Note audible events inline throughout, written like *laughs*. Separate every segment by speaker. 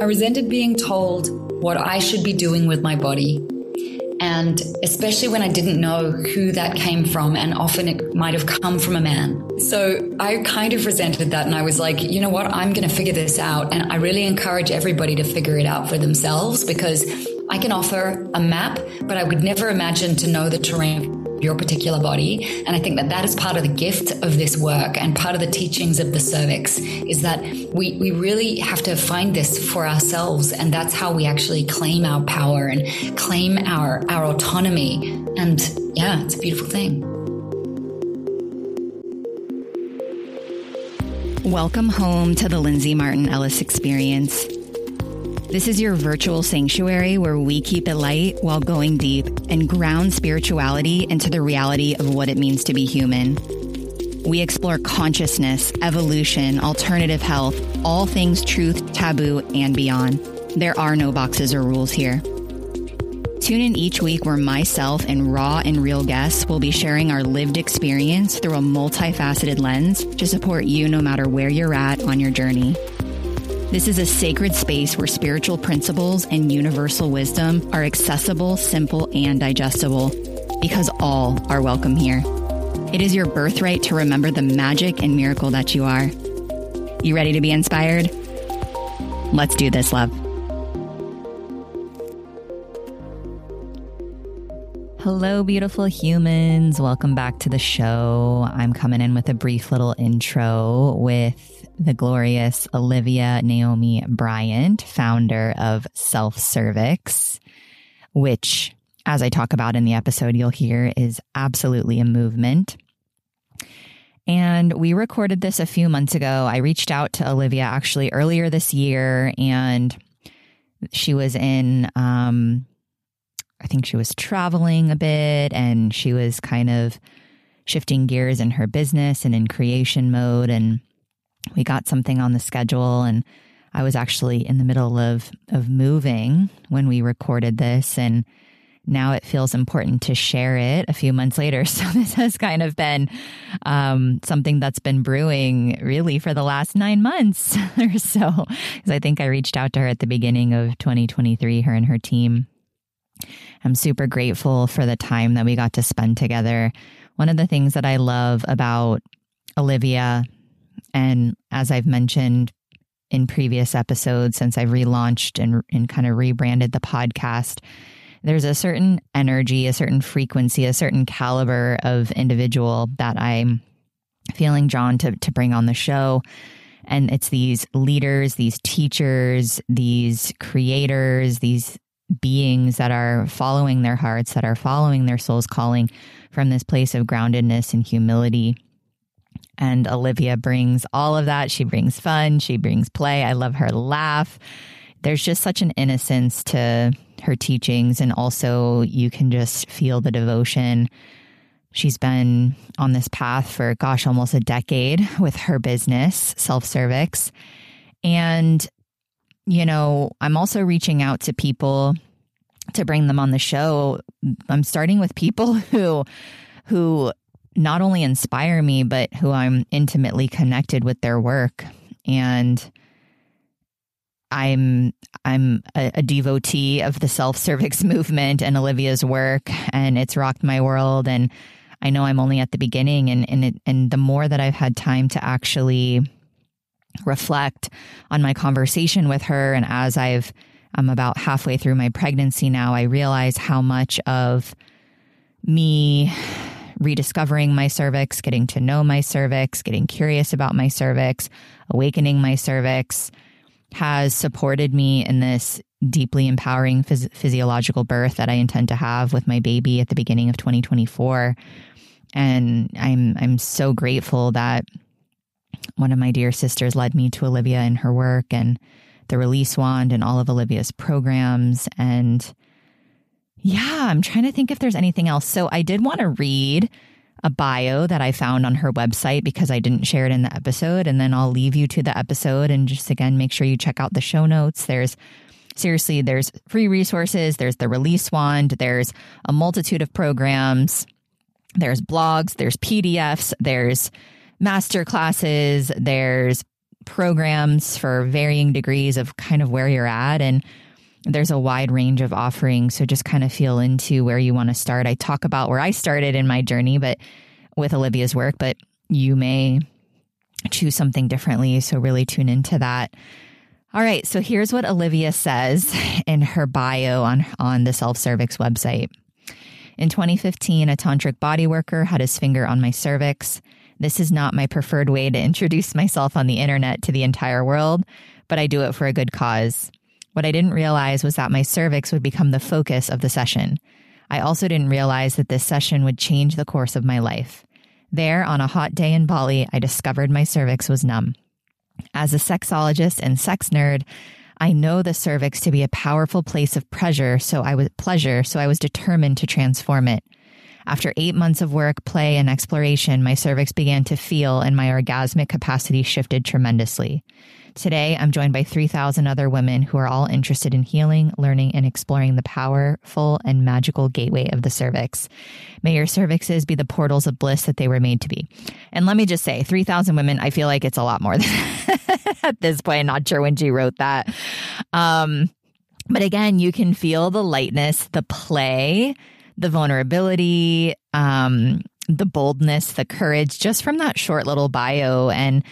Speaker 1: I resented being told what I should be doing with my body. And especially when I didn't know who that came from, and often it might have come from a man. So I kind of resented that. And I was like, you know what? I'm going to figure this out. And I really encourage everybody to figure it out for themselves because I can offer a map, but I would never imagine to know the terrain your particular body. And I think that that is part of the gift of this work and part of the teachings of the cervix is that we, we really have to find this for ourselves. And that's how we actually claim our power and claim our, our autonomy. And yeah, it's a beautiful thing.
Speaker 2: Welcome home to the Lindsay Martin Ellis Experience. This is your virtual sanctuary where we keep it light while going deep and ground spirituality into the reality of what it means to be human. We explore consciousness, evolution, alternative health, all things truth, taboo, and beyond. There are no boxes or rules here. Tune in each week where myself and raw and real guests will be sharing our lived experience through a multifaceted lens to support you no matter where you're at on your journey. This is a sacred space where spiritual principles and universal wisdom are accessible, simple, and digestible because all are welcome here. It is your birthright to remember the magic and miracle that you are. You ready to be inspired? Let's do this, love. Hello, beautiful humans. Welcome back to the show. I'm coming in with a brief little intro with the glorious Olivia Naomi Bryant, founder of Self Cervix, which, as I talk about in the episode, you'll hear is absolutely a movement. And we recorded this a few months ago. I reached out to Olivia actually earlier this year, and she was in, um, I think she was traveling a bit, and she was kind of shifting gears in her business and in creation mode. And we got something on the schedule and I was actually in the middle of of moving when we recorded this and now it feels important to share it a few months later. *laughs* So this has kind of been um, something that's been brewing really for the last nine months *laughs* or so. Because I think I reached out to her at the beginning of 2023, her and her team. I'm super grateful for the time that we got to spend together. One of the things that I love about Olivia and as I've mentioned in previous episodes, since I've relaunched and, and kind of rebranded the podcast, there's a certain energy, a certain frequency, a certain caliber of individual that I'm feeling drawn to, to bring on the show. And it's these leaders, these teachers, these creators, these beings that are following their hearts, that are following their soul's calling from this place of groundedness and humility and Olivia brings all of that. She brings fun, she brings play. I love her laugh. There's just such an innocence to her teachings. And also, you can just feel the devotion. She's been on this path for, gosh, almost a decade with her business, Self Cervix. And, you know, I'm also reaching out to people to bring them on the show. I'm starting with people *laughs* who, who not only inspire me, but who I'm intimately connected with their work. And I'm I'm a, a devotee of the self cervix *laughs* movement and Olivia's work, and it's rocked my world. And I know I'm only at the beginning, and and it, and the more that I've had time to actually reflect on my conversation with her, and as I've I'm about halfway through my pregnancy now, I realize how much of me rediscovering my cervix, getting to know my cervix, getting curious about my cervix, awakening my cervix has supported me in this deeply empowering phys- physiological birth that I intend to have with my baby at the beginning of 2024. And I'm I'm so grateful that one of my dear sisters led me to Olivia and her work and the release wand and all of Olivia's programs and yeah, I'm trying to think if there's anything else. So I did want to read a bio that I found on her website because I didn't share it in the episode. And then I'll leave you to the episode and just again, make sure you check out the show notes. There's seriously, there's free resources, there's the release wand, there's a multitude of programs, there's blogs, there's PDFs, there's master classes, there's programs for varying degrees of kind of where you're at. And there's a wide range of offerings. So just kind of feel into where you want to start. I talk about where I started in my journey, but with Olivia's work, but you may choose something differently. So really tune into that. All right. So here's what Olivia says *laughs* in her bio on, on the Self Cervix website. In 2015, a tantric body worker had his finger on my cervix. This is not my preferred way to introduce myself on the internet to the entire world, but I do it for a good cause. What I didn't realize was that my cervix would become the focus of the session. I also didn't realize that this session would change the course of my life. There, on a hot day in Bali, I discovered my cervix was numb. As a sexologist and sex nerd, I know the cervix to be a powerful place of pleasure, so I was pleasure, so I was determined to transform it. After eight months of work, play, and exploration, my cervix began to feel and my orgasmic capacity shifted tremendously. Today, I'm joined by 3,000 other women who are all interested in healing, learning, and exploring the powerful and magical gateway of the cervix. May your cervixes be the portals of bliss that they were made to be. And let me just say, 3,000 women, I feel like it's a lot more *laughs* at this point. Not sure when she wrote that. Um, but again, you can feel the lightness, the play, the vulnerability, um, the boldness, the courage just from that short little bio. And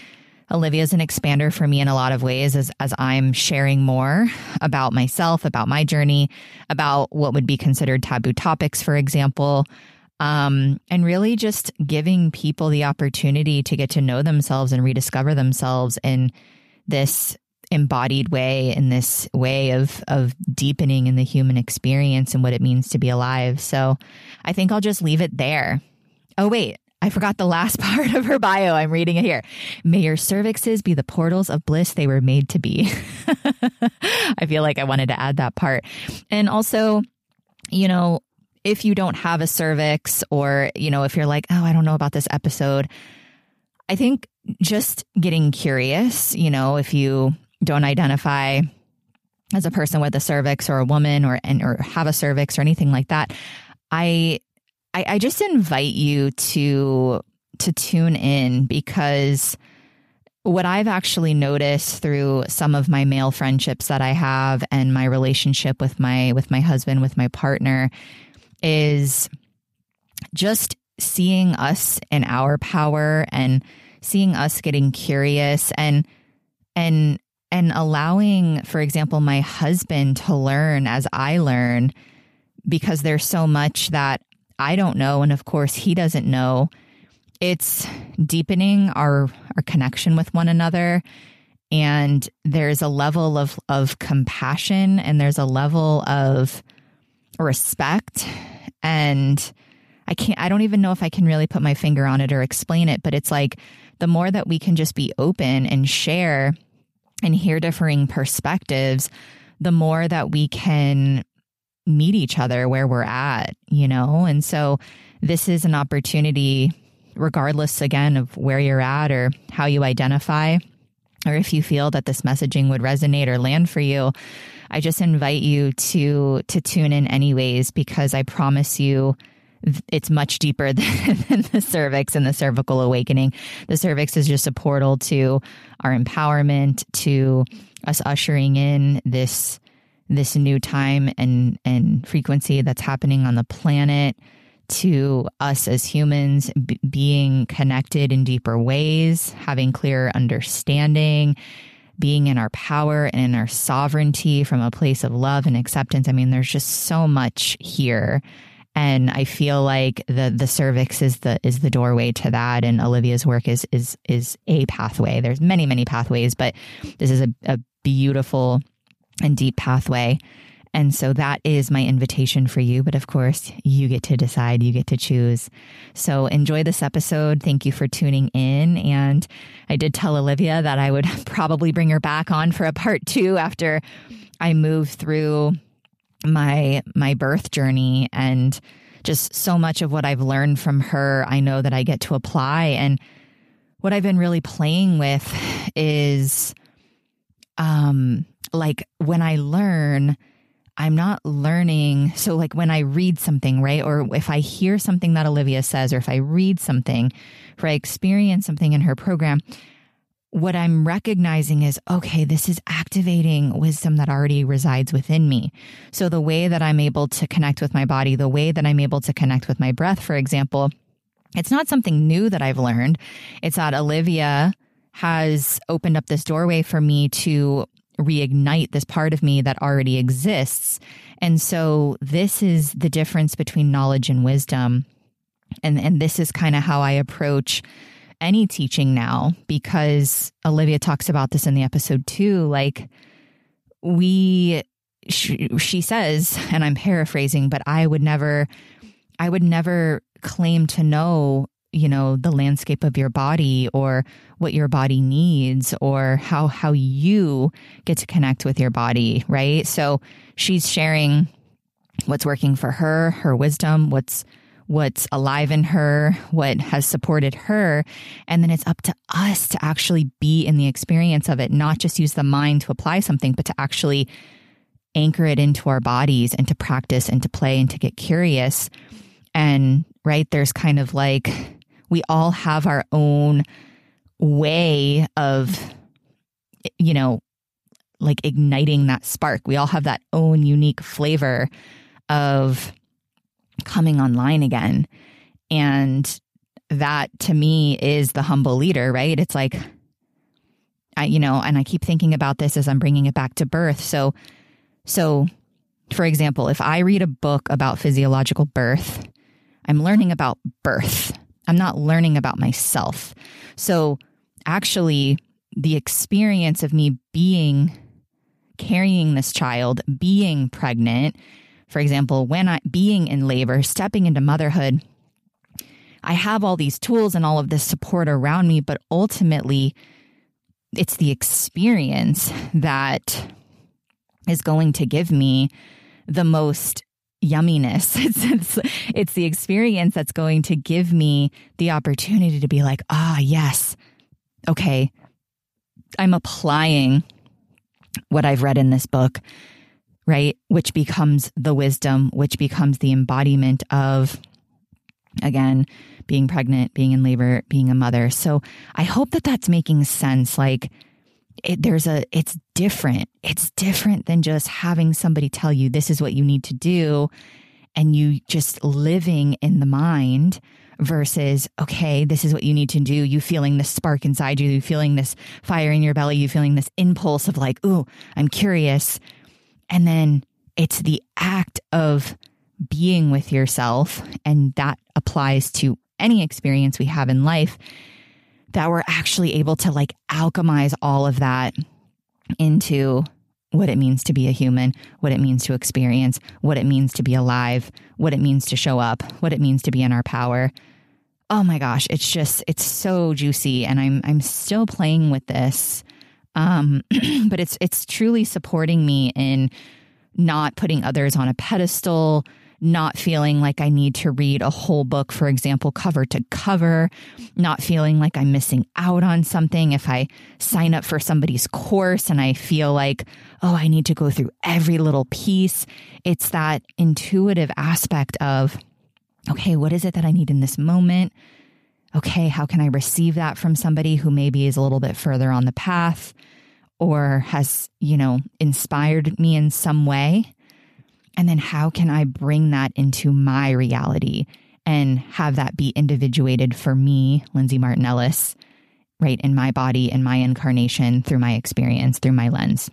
Speaker 2: Olivia is an expander for me in a lot of ways as, as I'm sharing more about myself, about my journey, about what would be considered taboo topics, for example. Um, and really just giving people the opportunity to get to know themselves and rediscover themselves in this embodied way, in this way of, of deepening in the human experience and what it means to be alive. So I think I'll just leave it there. Oh, wait, I forgot the last *laughs* part of her bio. I'm reading it here. May your cervixes be the portals of bliss they were made to be. *laughs* I feel like I wanted to add that part. And also, you know, if you don't have a cervix or, you know, if you're like, oh, I don't know about this episode, I think just getting curious, you know, if you don't identify as a person with a cervix or a woman or and or have a cervix or anything like that, I I, I just invite you to to tune in because what I've actually noticed through some of my male friendships that I have and my relationship with my with my husband with my partner is just seeing us in our power and seeing us getting curious and and and allowing for example my husband to learn as I learn because there's so much that I don't know. And of course, he doesn't know. It's deepening our, our connection with one another. And there's a level of, of compassion and there's a level of respect. And I can't, I don't even know if I can really put my finger on it or explain it, but it's like the more that we can just be open and share and hear differing perspectives, the more that we can meet each other where we're at, you know? And so this is an opportunity, regardless again of where you're at or how you identify, or if you feel that this messaging would resonate or land for you. I just invite you to to tune in anyways because I promise you it's much deeper than, *laughs* than, the cervix and the cervical awakening. The cervix is just a portal to our empowerment, to us ushering in this this new time and and frequency that's happening on the planet to us as humans b- being connected in deeper ways, having clearer understanding, being in our power and in our sovereignty from a place of love and acceptance. I mean, there's just so much here. And I feel like the the cervix is the is the doorway to that. And Olivia's work is is is a pathway. There's many, many pathways, but this is a, a beautiful and deep pathway. And so that is my invitation for you. But of course, you get to decide, you get to choose. So enjoy this episode. Thank you for tuning in. And I did tell Olivia that I would *laughs* probably bring her back on for a part two after I move through my my birth journey and just so much of what I've learned from her I know that I get to apply and what I've been really playing with is um like when I learn, I'm not learning. So, like when I read something, right? Or if I hear something that Olivia says, or if I read something, or I experience something in her program, what I'm recognizing is okay, this is activating wisdom that already resides within me. So the way that I'm able to connect with my body, the way that I'm able to connect with my breath, for example, it's not something new that I've learned. It's that Olivia has opened up this doorway for me to reignite this part of me that already exists. And so this is the difference between knowledge and wisdom. And and this is kind of how I approach any teaching now because Olivia talks about this in the episode too like we she, she says and I'm paraphrasing but I would never I would never claim to know you know the landscape of your body or what your body needs or how how you get to connect with your body right? So she's sharing what's working for her her wisdom what's what's alive in her what has supported her. And then it's up to us to actually be in the experience of it not just use the mind to apply something but to actually anchor it into our bodies and to practice and to play and to get curious. And right there's kind of like we all have our own way of, you know, like igniting that spark. We all have that own unique flavor of coming online again. And that to me is the humble leader, right? It's like, I, you know, and I keep thinking about this as I'm bringing it back to birth. So, so for example, if I read a book about physiological birth, I'm learning about birth. I'm not learning about myself. So actually, the experience of me being carrying this child, being pregnant, for example, when I being in labor, stepping into motherhood, I have all these tools and all of this support around me, but ultimately it's the experience that is going to give me the most yumminess. *laughs* It's, it's, it's the experience that's going to give me the opportunity to be like, ah, yes, okay, I'm applying what I've read in this book, right? Which becomes the wisdom, which becomes the embodiment of, again, being pregnant, being in labor, being a mother. So I hope that that's making sense. Like, it, there's a it's different. It's different than just having somebody tell you this is what you need to do and you just living in the mind versus okay this is what you need to do. You feeling this spark inside you you feeling this fire in your belly you feeling this impulse of like ooh i'm curious. And then it's the act of being with yourself and that applies to any experience we have in life that we're actually able to like alchemize all of that into what it means to be a human, what it means to experience, what it means to be alive, what it means to show up, what it means to be in our power. Oh my gosh, it's just it's so juicy and I'm I'm still playing with this. Um *clears throat* but it's it's truly supporting me in not putting others on a pedestal, not feeling like I need to read a whole book, for example, cover to cover, not feeling like I'm missing out on something. If I sign up for somebody's course and I feel like, oh, I need to go through every little piece, it's that intuitive aspect of, okay, what is it that I need in this moment? Okay, how can I receive that from somebody who maybe is a little bit further on the path or has, you know, inspired me in some way? And then how can I bring that into my reality and have that be individuated for me, Lindsay Martin Ellis, right, in my body, in my incarnation, through my experience, through my lens?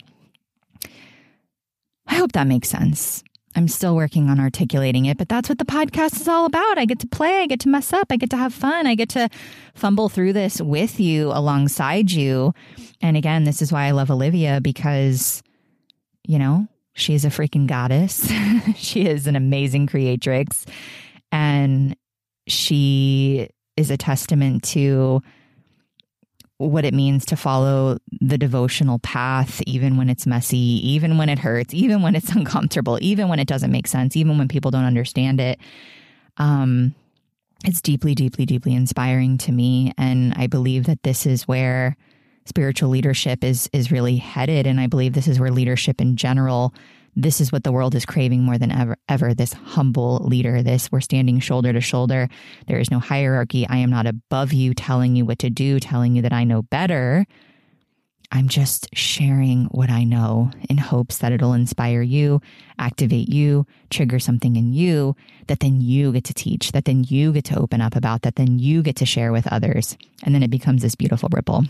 Speaker 2: I hope that makes sense. I'm still working on articulating it, but that's what the podcast is all about. I get to play, I get to mess up, I get to have fun, I get to fumble through this with you alongside you. And again, this is why I love Olivia because, you know, She's a freaking goddess. *laughs* she is an amazing creatrix. And she is a testament to what it means to follow the devotional path, even when it's messy, even when it hurts, even when it's *laughs* uncomfortable, even when it doesn't make sense, even when people don't understand it. Um, it's deeply, deeply, deeply inspiring to me. And I believe that this is where spiritual leadership is is really headed and I believe this is where leadership in general this is what the world is craving more than ever ever this humble leader this we're standing shoulder to shoulder. There is no hierarchy. I am not above you telling you what to do telling you that i know better. I'm just sharing what i know in hopes that it'll inspire you activate you trigger something in you that then you get to teach that then you get to open up about that then you get to share with others. And then it becomes this beautiful ripple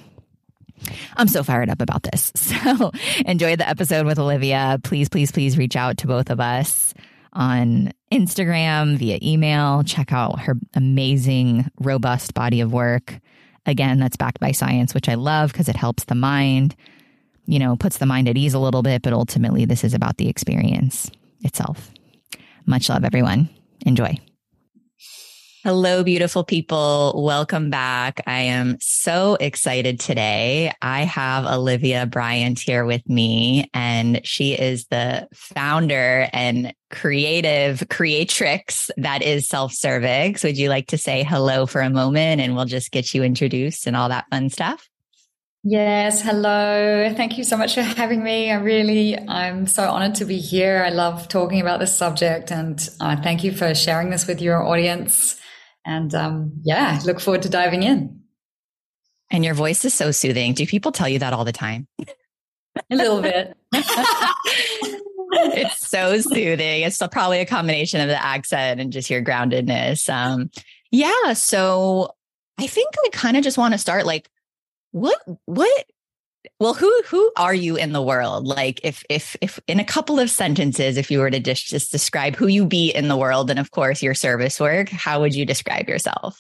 Speaker 2: I'm so fired up about this. *laughs* So enjoy the episode with Olivia. Please, please, please reach out to both of us on Instagram, via email. Check out her amazing, robust body of work. Again, that's backed by science, which I love because it helps the mind, you know, puts the mind at ease a little bit, but ultimately, this is about the experience itself. Much love, everyone. Enjoy. Hello, beautiful people. Welcome back. I am so excited today. I have Olivia Bryant here with me, and she is the founder and creative creatrix that is Self Cervix. Would you like to say hello for a moment and we'll just get you introduced and all that fun stuff?
Speaker 1: Yes, hello. Thank you so much for having me. I really, I'm so honored to be here. I love talking about this subject and uh, thank you for sharing this with your audience. And um, yeah, look forward to diving in.
Speaker 2: And your voice is so soothing. Do people tell you that all the time?
Speaker 1: A little bit. *laughs* *laughs*
Speaker 2: it's so soothing. It's probably a combination of the accent and just your groundedness. Um, yeah. So I think I kind of just want to start like, what, what well who who are you in the world like if if if in a couple of sentences if you were to just, just describe who you be in the world and of course your service work how would you describe yourself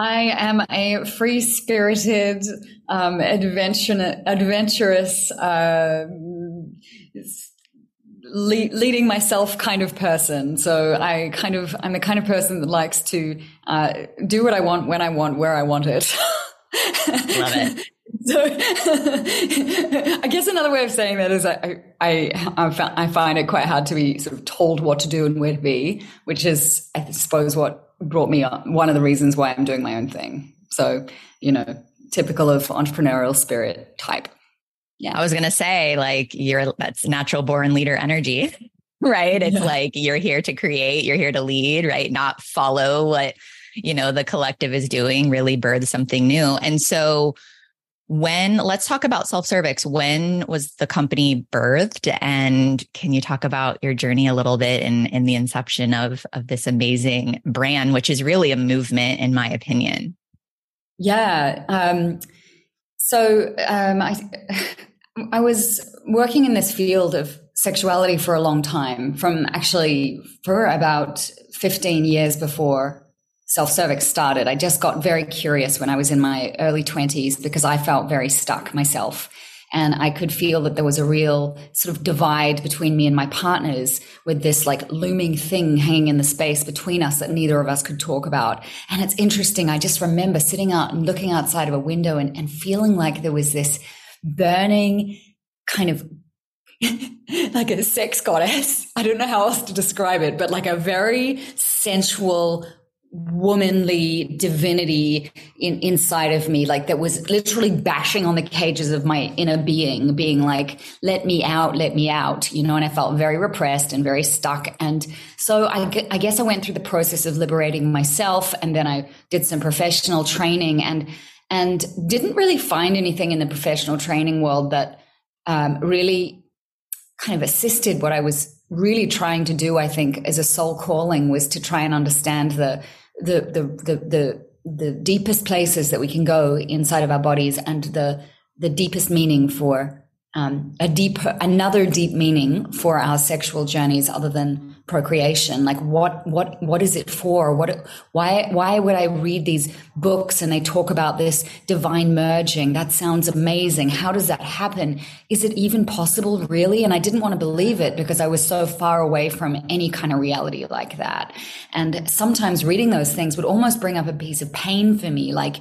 Speaker 1: I am a free spirited, um, adventure, adventurous, uh, le- leading myself kind of person. So I kind of, I'm the kind of person that likes to uh, do what I want when I want, where I want it.
Speaker 2: Love it. *laughs*
Speaker 1: So *laughs* I guess another way of saying that is I, I, I, find it quite hard to be sort of told what to do and where to be, which is, I suppose, what brought me up. One of the reasons why I'm doing my own thing. So, you know, typical of entrepreneurial spirit type.
Speaker 2: Yeah. I was going to say, like, you're that's natural born leader energy, *laughs* right? It's yeah. like you're here to create, you're here to lead, right? Not follow what, you know, the collective is doing, really birth something new. And so, when let's talk about self cervix when was the company birthed? And can you talk about your journey a little bit in in the inception of of this amazing brand which is really a movement in my opinion?
Speaker 1: Yeah um, so um, i *laughs* i was working in this field of sexuality for a long time from actually for about 15 years before self cervix started. I just got very curious when I was in my early 20s because I felt very stuck myself. And I could feel that there was a real sort of divide between me and my partners with this like looming thing hanging in the space between us that neither of us could talk about. And it's interesting. I just remember sitting out and looking outside of a window and, and feeling like there was this burning kind of *laughs* like a sex goddess. I don't know how else to describe it, but like a very sensual, womanly divinity in, inside of me, like that was literally bashing on the cages of my inner being, being like, let me out, let me out, you know, and I felt very repressed and very stuck. And so I, I guess I went through the process of liberating myself and then I did some professional training and, and didn't really find anything in the professional training world that um, really kind of assisted what I was really trying to do, I think, as a soul calling was to try and understand the the the the the, the deepest places that we can go inside of our bodies and the the deepest meaning for um, a deep another deep meaning for our sexual journeys other than procreation? Like what what what is it for? What why why would i read these books and they talk about this divine merging? That sounds amazing. How does that happen? Is it even possible really? And i didn't want to believe it because i was so far away from any kind of reality like that. And sometimes reading those things would almost bring up a piece of pain for me. Like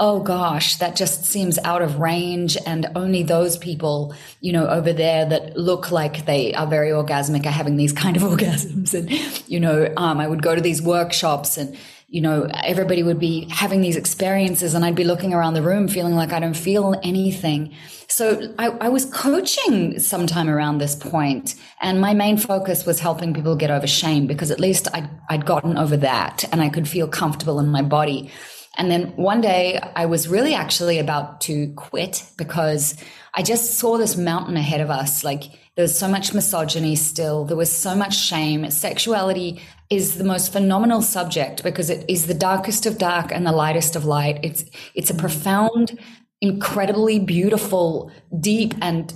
Speaker 1: oh gosh, that just seems out of range. And only those people, you know, over there that look like they are very orgasmic are having these *laughs* kind of orgasms. And, you know, um, I would go to these workshops and, you know, everybody would be having these experiences and I'd be looking around the room feeling like I don't feel anything. So I, I was coaching sometime around this point, and my main focus was helping people get over shame because at least I'd, I'd gotten over that and I could feel comfortable in my body. And then one day I was really actually about to quit because I just saw this mountain ahead of us. Like there was so much misogyny still. There was so much shame. Sexuality is the most phenomenal subject because it is the darkest of dark and the lightest of light. It's, it's a profound incredibly beautiful, deep, and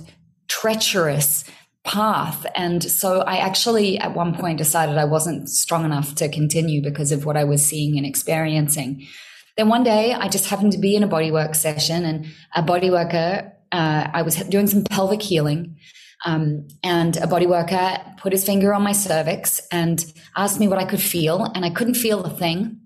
Speaker 1: treacherous path. And so I actually, at one point, decided I wasn't strong enough to continue because of what I was seeing and experiencing. Then one day, I just happened to be in a bodywork session, and a bodyworker, uh, I was doing some pelvic healing. Um, and a body worker put his finger on my cervix and asked me what I could feel, and I couldn't feel a thing.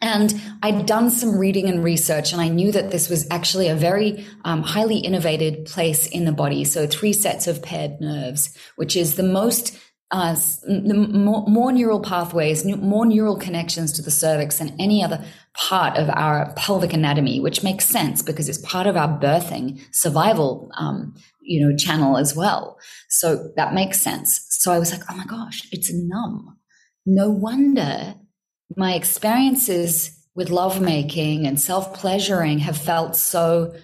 Speaker 1: And I'd done some reading and research, and I knew that this was actually a very um, highly innervated place in the body. So, three sets of paired nerves, which is the most uh, more, more, neural pathways, more neural connections to the cervix than any other part of our pelvic anatomy, which makes sense because it's part of our birthing survival, um, you know, channel as well. So that makes sense. So I was like, oh my gosh, it's numb. No wonder my experiences with lovemaking and self pleasuring have felt so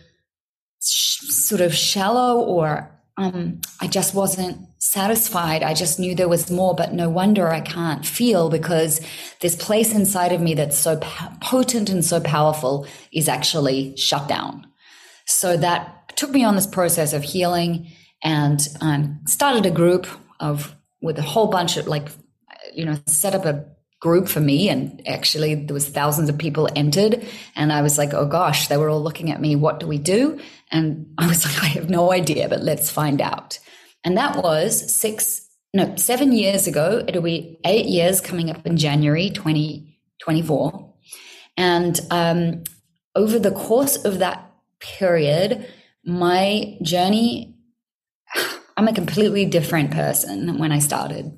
Speaker 1: sh- sort of shallow or um, I just wasn't satisfied. I just knew there was more, but no wonder I can't feel because this place inside of me that's so potent and so powerful is actually shut down. So that took me on this process of healing and um, started a group of with a whole bunch of like, you know, set up a group for me and actually there was thousands of people entered and i was like oh gosh they were all looking at me what do we do? And *laughs* i was like i have no idea but let's find out. And that was six no seven years ago. It'll be eight years coming up in january 2024 and um, over the course of that period my journey *sighs* i'm a completely different person when i started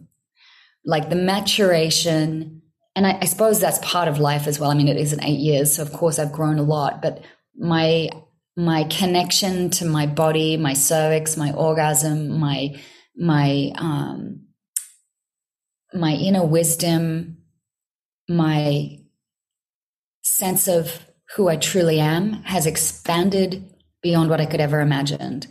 Speaker 1: like the maturation. And I, I suppose that's part of life as well. I mean, it isn't eight years. So of course I've grown a lot, but my, my connection to my body, my cervix, my orgasm, my, my, um, my inner wisdom, my sense of who I truly am has expanded beyond what I could ever imagined.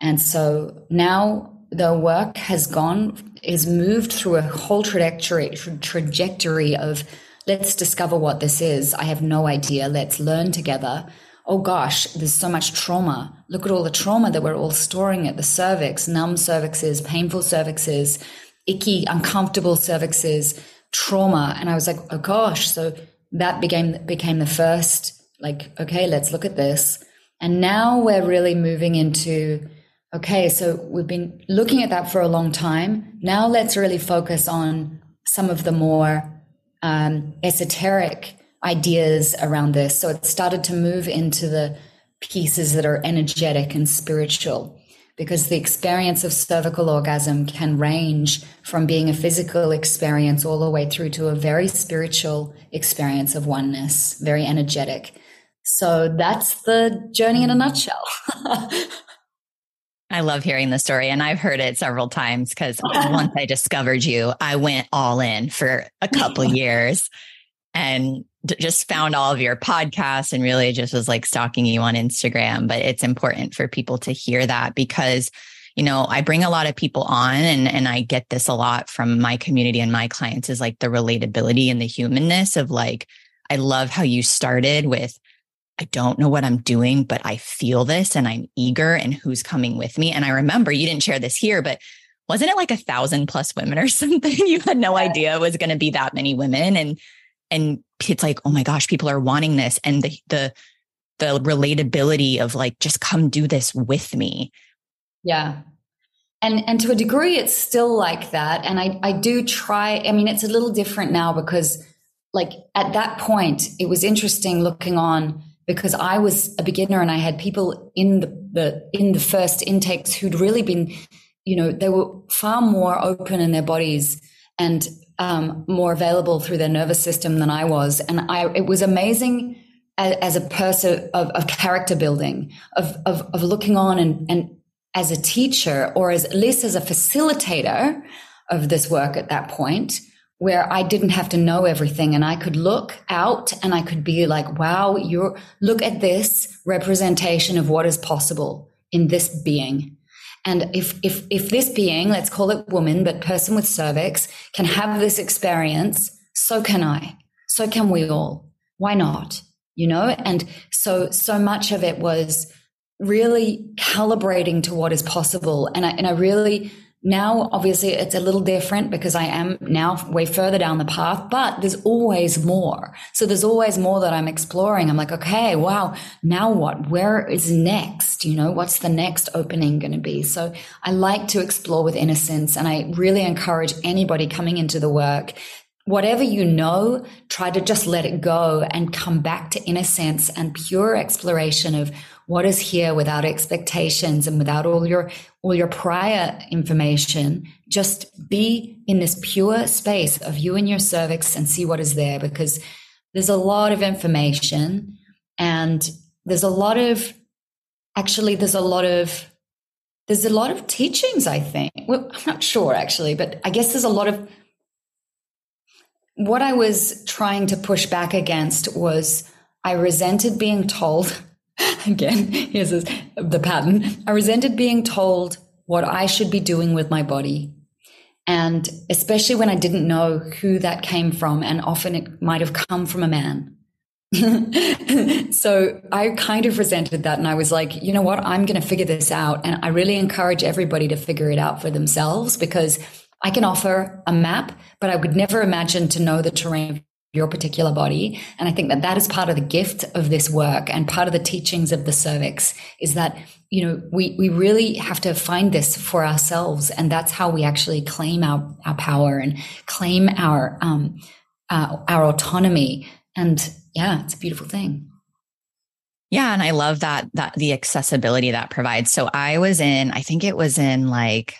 Speaker 1: And so now the work has gone is moved through a whole trajectory trajectory of let's discover what this is. I have no idea. Let's learn together. Oh gosh, there's so much trauma. Look at all the trauma that we're all storing at the cervix, numb cervixes, painful cervixes, icky, uncomfortable cervixes, trauma. And I was like, oh gosh. So that became became the first like, okay, let's look at this. And now we're really moving into Okay, so we've been looking at that for a long time. Now let's really focus on some of the more um, esoteric ideas around this. So it started to move into the pieces that are energetic and spiritual because the experience of cervical orgasm can range from being a physical experience all the way through to a very spiritual experience of oneness, very energetic. So that's the journey in a nutshell. *laughs*
Speaker 2: I love hearing the story and I've heard it several times because once I discovered you, I went all in for a couple *laughs* years and just found all of your podcasts and really just was like stalking you on Instagram. But it's important for people to hear that because, you know, I bring a lot of people on and, and I get this a lot from my community and my clients is like the relatability and the humanness of like, I love how you started with I don't know what I'm doing, but I feel this and I'm eager and who's coming with me. And I remember you didn't share this here, but wasn't it like a thousand plus women or *laughs* something? You had no idea it was going to be that many women. And, and it's like, oh my gosh, people are wanting this. And the, the, the relatability of like, just come do this with me.
Speaker 1: Yeah. And, and to a degree, it's still like that. And I, I do try, I mean, it's a little different now because like at that point, it was interesting looking on because I was a beginner and I had people in the, the in the first intakes who'd really been, you know, they were far more open in their bodies and um, more available through their nervous system than I was. And I, it was amazing as, as a person of, of, character building, of, of, of looking on and, and as a teacher or as at least as a facilitator of this work at that point where I didn't have to know everything and I could look out and I could be like, wow, you're look at this representation of what is possible in this being. And if, if, if this being, let's call it woman, but person with cervix can have this experience, so can I. So can we all. Why not? You know? And so, so much of it was really calibrating to what is possible. And I, and I really, now, obviously, it's a little different because I am now way further down the path, but there's always more. So there's always more that I'm exploring. I'm like, okay, wow, now what? Where is next? You know, what's the next opening going to be? So I like to explore with innocence and I really encourage anybody coming into the work whatever you know, try to just let it go and come back to innocence and pure exploration of what is here without expectations and without all your all your prior information? Just be in this pure space of you and your cervix and see what is there because there's a lot of information and there's a lot of actually there's a lot of there's a lot of teachings i think. Well, i'm not sure actually but i guess there's a lot of what i was trying to push back against was i resented being told *laughs* again, here's this, the pattern. I resented being told what I should be doing with my body. And especially when I didn't know who that came from, and often it might have come from a man. *laughs* so I kind of resented that. And I was like, you know what? I'm going to figure this out. And I really encourage everybody to figure it out for themselves because I can offer a map, but I would never imagine to know the terrain your particular body. And I think that that is part of the gift of this work and part of the teachings of the cervix is that, you know, we, we really have to find this for ourselves. And that's how we actually claim our, our power and claim our, um, uh, our autonomy. And yeah, it's a beautiful thing.
Speaker 2: Yeah. And I love that, that the accessibility that provides. So I was in, I think it was in like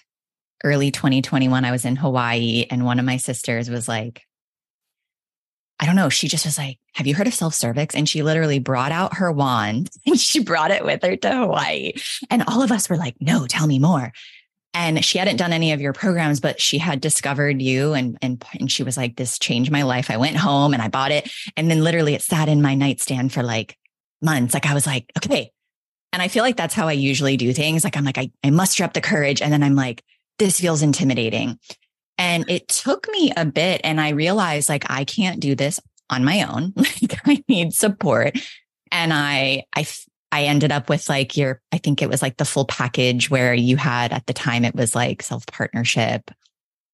Speaker 2: early 2021, I was in Hawaii and one of my sisters was like, I don't know. She just was like, Have you heard of self cervix? And she literally brought out her wand *laughs* and she brought it with her to Hawaii. And all of us were like, No, tell me more. And she hadn't done any of your programs, but she had discovered you and, and, and she was like, This changed my life. I went home and I bought it. And then literally it sat in my nightstand for like months. Like I was like, Okay. And I feel like that's how I usually do things. Like I'm like, I, I muster up the courage. And then I'm like, this feels intimidating. And it took me a bit and I realized like I can't do this on my own. *laughs* like I need support. And I I I ended up with like your I think it was like the full package where you had at the time it was like self partnership.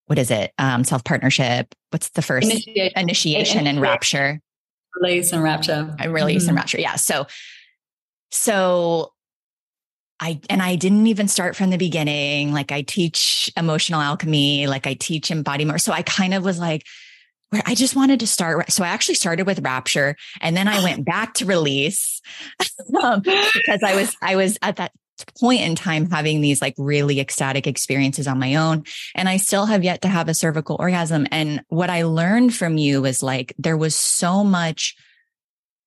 Speaker 2: What is it? Um self partnership. What's the first initiation, initiation and rapture?
Speaker 1: Release and rapture.
Speaker 2: I release mm-hmm. and rapture. Yeah. So so I and I didn't even start from the beginning. Like I teach emotional alchemy, like I teach embodiment. So I kind of was like, where I just wanted to start. So I actually started with rapture and then I went back to release *laughs* um, because I was, I was at that point in time having these like really ecstatic experiences on my own. And I still have yet to have a cervical orgasm. And what I learned from you was like, there was so much,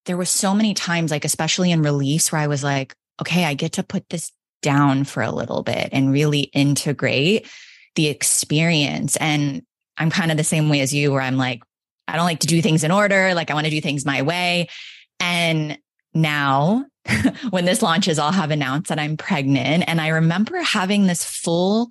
Speaker 2: there was so many times, like, especially in release where I was like, okay, I get to put this down for a little bit and really integrate the experience. And I'm kind of the same way as you, where I'm like, I don't like to do things in order. Like I want to do things my way. And now *laughs* when this launches, I'll have announced that I'm pregnant. And I remember having this full,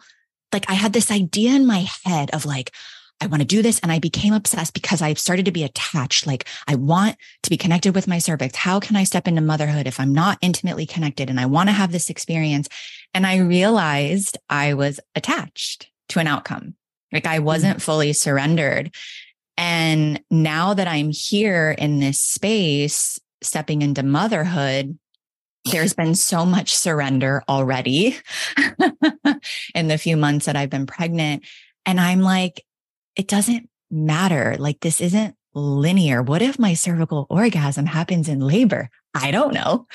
Speaker 2: like I had this idea in my head of like, I want to do this. And I became obsessed because I started to be attached. Like, I want to be connected with my cervix. How can I step into motherhood if I'm not intimately connected and I want to have this experience? And I realized I was attached to an outcome. Like, I wasn't mm. fully surrendered. And now that I'm here in this space, stepping into motherhood, there's been so much surrender already *laughs* in the few months that I've been pregnant. And I'm like, it doesn't matter. Like this isn't linear. What if my cervical orgasm happens in labor? I don't know.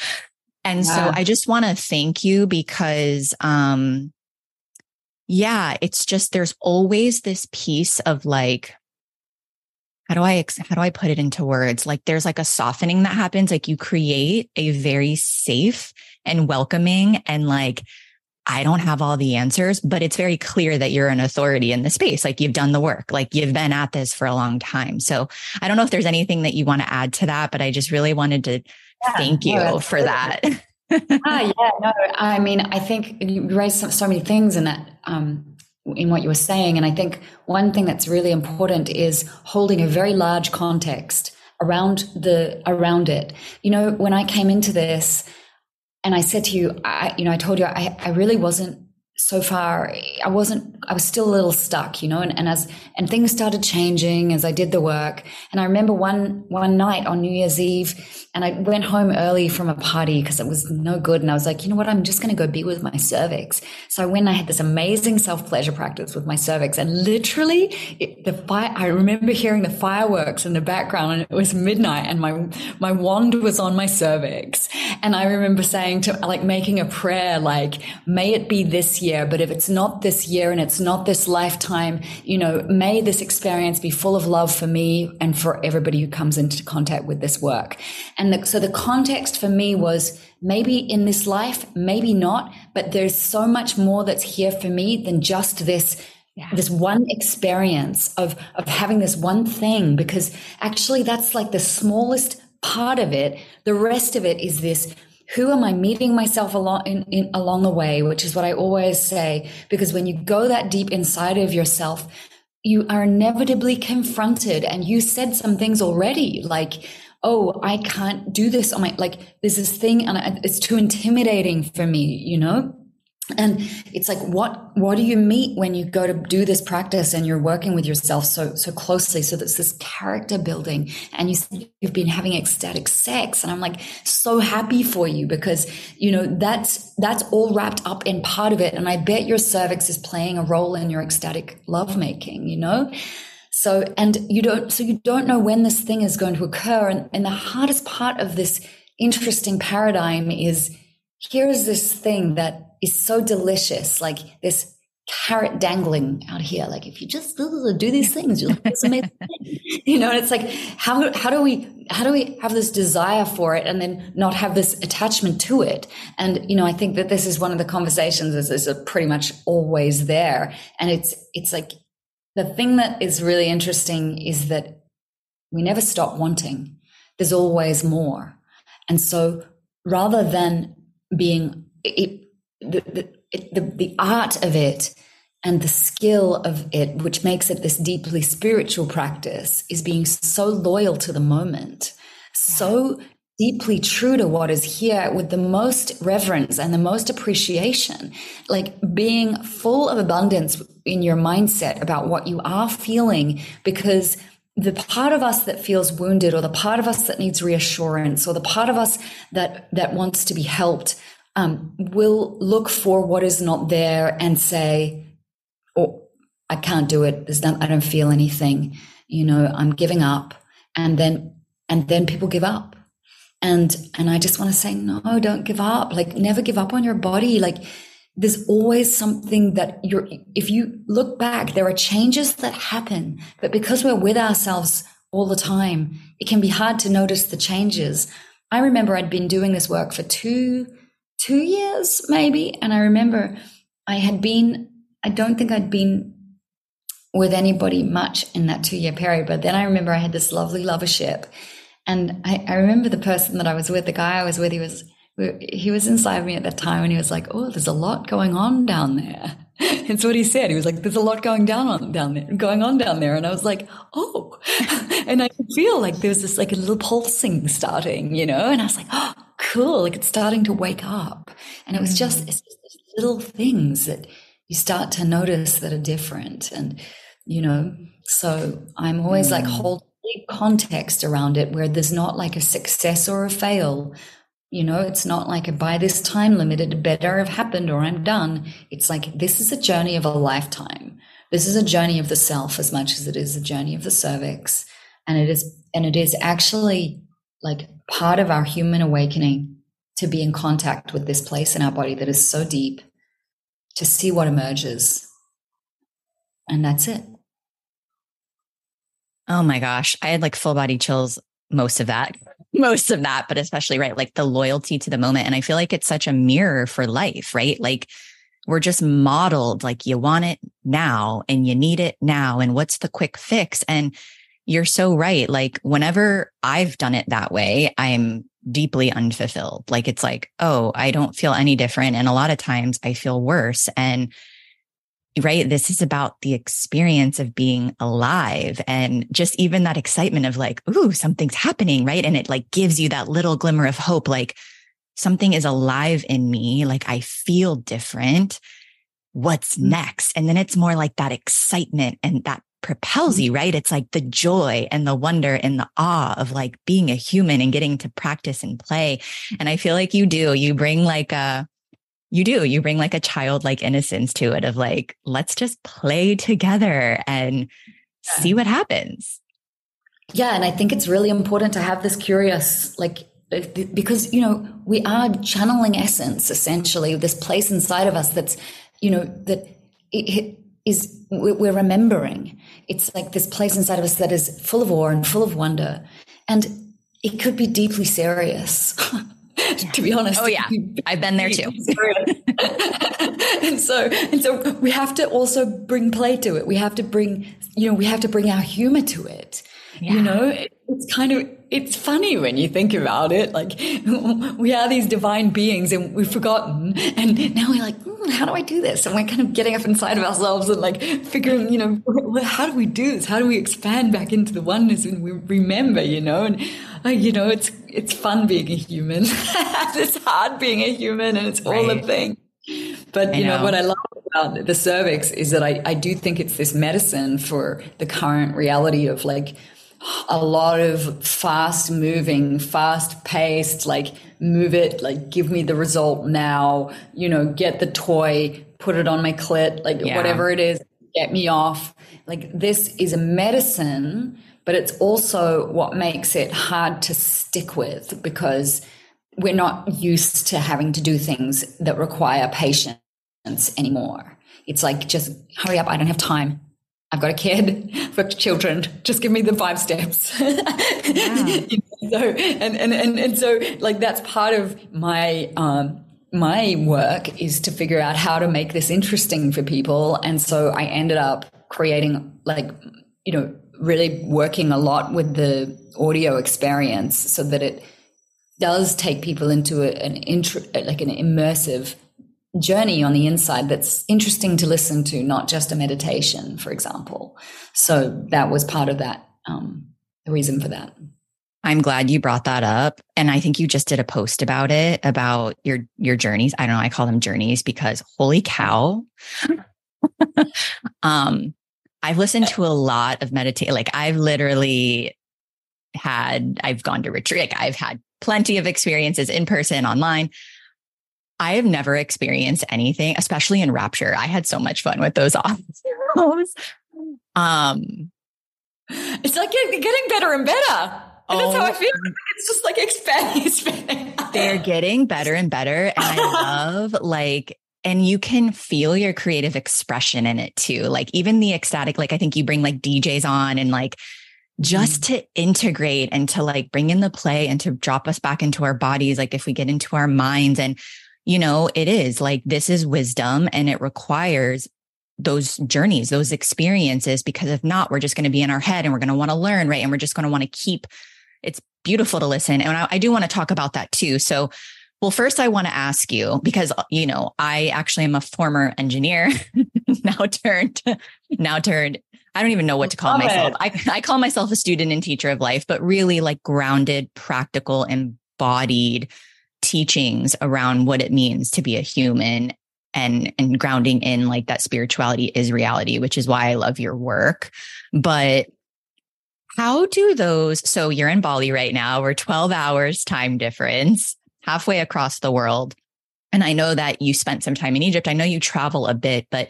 Speaker 2: And yeah. so I just want to thank you because, um, yeah, it's just there's always this piece of like, how do I how do I put it into words? Like there's like a softening that happens. Like you create a very safe and welcoming and like I don't have all the answers, but it's very clear that you're an authority in the space. Like you've done the work, like you've been at this for a long time. So I don't know if there's anything that you want to add to that, but I just really wanted to yeah, thank you no, for that.
Speaker 1: ah, yeah, no, I mean, I think you raised so, so many things in that, um, in what you were saying. And I think one thing that's really important is holding a very large context around the, around it. You know, when I came into this and I said to you, I, you know, I told you I, I really wasn't so far i wasn't i was still a little stuck you know and, and as and things started changing as i did the work. And i remember one one night on new year's eve and i went home early from a party because it was no good. And i was like you know what? I'm just going to go be with my cervix. So i went i had this amazing self-pleasure practice with my cervix. And literally it, the fire i remember hearing the fireworks in the background and it was midnight and my my wand was on my cervix. And i remember saying to like making a prayer like may it be this year, but if it's not this year and it's not this lifetime, you know, may this experience be full of love for me and for everybody who comes into contact with this work. The, so the context for me was maybe in this life, maybe not, but there's so much more that's here for me than just this yeah. this one experience of of having this one thing because actually that's like the smallest part of it the rest of it is this who am I meeting myself along in, in, along the way, which is what I always say, because when you go that deep inside of yourself, you are inevitably confronted. And you said some things already, like, "Oh, I can't do this on my like." There's this thing, and it's too intimidating for me, you know and it's like what what do you meet when you go to do this practice and you're working with yourself so so closely so that's this character building and you you've been having ecstatic sex and i'm like so happy for you because you know that's that's all wrapped up in part of it and i bet your cervix is playing a role in your ecstatic lovemaking you know so and you don't so you don't know when this thing is going to occur and, and the hardest part of this interesting paradigm is here's this thing that is so delicious, like this carrot dangling out here. Like if you just do these *laughs* things, you'll it's amazing. *laughs* you know, and it's like how how do we how do we have this desire for it and then not have this attachment to it? And you know, I think that this is one of the conversations is, is pretty much always there. And it's it's like the thing that is really interesting is that we never stop wanting. There's always more. And so rather than being it, the, the, the, art of it and the skill of it, which makes it this deeply spiritual practice, is being so loyal to the moment, so deeply true to what is here with the most reverence and the most appreciation, like being full of abundance in your mindset about what you are feeling, because the part of us that feels wounded or the part of us that needs reassurance or the part of us that that wants to be helped um, will look for what is not there and say, "Oh, I can't do it. There's not, I don't feel anything. You know, I'm giving up." And then, and then people give up. And and I just want to say, no, don't give up. Like, never give up on your body. Like, there's always something that you're. If you look back, there are changes that happen, but because we're with ourselves all the time, it can be hard to notice the changes. I remember I'd been doing this work for two two years, maybe. And I remember I had been, I don't think I'd been with anybody much in that two year period. But then I remember I had this lovely lovership. And I, I remember the person that I was with, the guy I was with, he was, he was inside me at that time and he was like, Oh, there's a lot going on down there. *laughs* It's what he said. He was like, there's a lot going down on down there, going on down there. And I was like, oh, *laughs* and I could feel like there was this like a little pulsing starting, you know, and I was like, oh, cool. Like it's starting to wake up. And it was just, mm. it's just little things that you start to notice that are different. And, you know, so I'm always mm. like hold context around it where there's not like a success or a fail. You know, it's not like a by this time limit, it better have happened or I'm done. It's like this is a journey of a lifetime. This is a journey of the self as much as it is a journey of the cervix. And it is, and it is actually like part of our human awakening to be in contact with this place in our body that is so deep, to see what emerges, And that's it.
Speaker 2: Oh my gosh. I had like full body chills most of that, *laughs* most of that, but especially, right, like the loyalty to the moment. And I feel like it's such a mirror for life, right? Like we're just modeled like you want it now and you need it now. And what's the quick fix? And you're so right. Like whenever I've done it that way, I'm deeply unfulfilled. Like it's like, oh, I don't feel any different. And a lot of times I feel worse. And right? This is about the experience of being alive and just even that excitement of like, ooh, something's happening, right? And it like gives you that little glimmer of hope, like something is alive in me, like I feel different. What's mm-hmm. next? And then it's more like that excitement and that propels mm-hmm. you, right? It's like the joy and the wonder and the awe of like being a human and getting to practice and play. And I feel like you do, you bring like a, you do. You bring like a childlike innocence to it of like, let's just play together and see what happens.
Speaker 1: Yeah. And I think it's really important to have this curious, like, uh, because, you know, we are channeling essence essentially, this place inside of us that's, you know, that it is, we're remembering. It's like this place inside of us that is full of awe and full of wonder. And it could be deeply serious. *laughs* *laughs* to be honest.
Speaker 2: Oh yeah, I've been there too. *laughs*
Speaker 1: and so, and so we have to also bring play to it. We have to bring, you know, we have to bring our humor to it. Yeah. You know, it's kind of it's funny when you think about it. Like *laughs* we are these divine beings, and we've forgotten, and now we're like, mm, how do I do this? And we're kind of getting up inside of ourselves and like figuring, you know, how do we do this? How do we expand back into the oneness and we remember, you know? And uh, you know, it's it's fun being a human. *laughs* it's hard being a human, and it's all right. a thing. But you know. know. what I love about the cervix is that I, I do think it's this medicine for the current reality of like a lot of fast moving, fast paced, like move it, like give me the result now, you know, get the toy, put it on my clit, like yeah. whatever it is, get me off. Like this is a medicine, but it's also what makes it hard to stick with because we're not used to having to do things that require patience anymore. It's like, just hurry up. I don't have time. I've got a kid, *laughs* for children. Just give me the five steps. *laughs* Yeah. so, and, and, and, and so like that's part of my, um, my work is to figure out how to make this interesting for people. And so I ended up creating like, you know, really working a lot with the audio experience so that it does take people into a, an intro, like an immersive journey on the inside that's interesting to listen to, not just a meditation, for example. So that was part of that, um, the reason for that.
Speaker 2: I'm glad you brought that up. And I think you just did a post about it, about your, your journeys. I don't know. I call them journeys because holy cow. *laughs* um, I've listened to a lot of meditate. Like I've literally had, I've gone to retreat. Like I've had plenty of experiences in person, online. I have never experienced anything, especially in Rapture. I had so much fun with those *laughs* audios. um,
Speaker 1: it's like getting better and better. And oh, that's how I feel. It's just like expanding, *laughs* expanding.
Speaker 2: They're getting better and better. And I *laughs* love like, and you can feel your creative expression in it too. Like even the ecstatic, like I think you bring like DJs on and like just mm. to integrate and to like bring in the play and to drop us back into our bodies. Like if we get into our minds and you know, it is like this is wisdom and it requires those journeys, those experiences, because if not, we're just going to be in our head and we're going to want to learn, right? And we're just going to want to keep it's beautiful to listen. And I, I do want to talk about that too. So, well, first, I want to ask you because, uh, you know, I actually am a former engineer, *laughs* now turned, now turned, I don't even know what to call myself. I, I call myself a student and teacher of life, but really like grounded, practical, embodied teachings around what it means to be a human and and grounding in like that spirituality is reality which is why i love your work. But how do those so you're in bali right now we're 12 hours time difference halfway across the world. And i know that you spent some time in egypt. I know you travel a bit but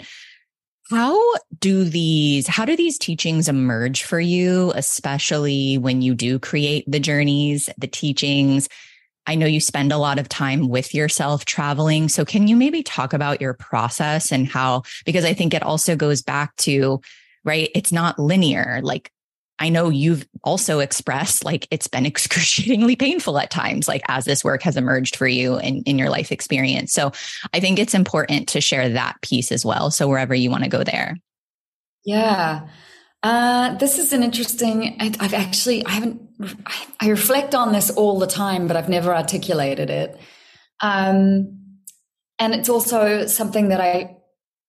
Speaker 2: how do these how do these teachings emerge for you especially when you do create the journeys the teachings I know you spend a lot of time with yourself traveling. So can you maybe talk about your process and how, because I think it also goes back to, right? It's not linear. Like I know you've also expressed like it's been *laughs* excruciatingly painful at times, like as this work has emerged for you in, in your life experience. So I think it's important to share that piece as well. So wherever you want to go there.
Speaker 1: Yeah. Uh, this is an interesting, I, have actually, I haven't, I reflect on this all the time, but I've never articulated it. Um, and it's also something that I,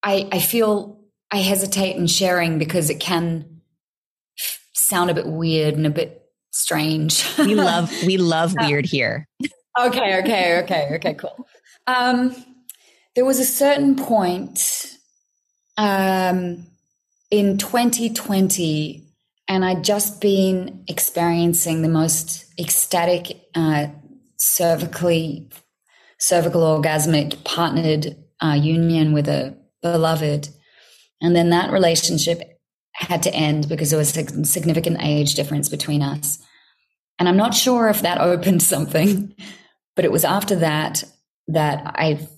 Speaker 1: I, I feel I hesitate in sharing because it can sound a bit weird and a bit strange.
Speaker 2: we *laughs* love, we love weird here.
Speaker 1: okay. Okay. Okay. Okay. Cool. Um, there was a certain point, um, in 2020, and I'd just been experiencing the most ecstatic, uh, cervically, cervical orgasmic partnered uh, union with a beloved. And then that relationship had to end because there was a significant age difference between us. And I'm not sure if that *laughs* opened something, but it was after that that I,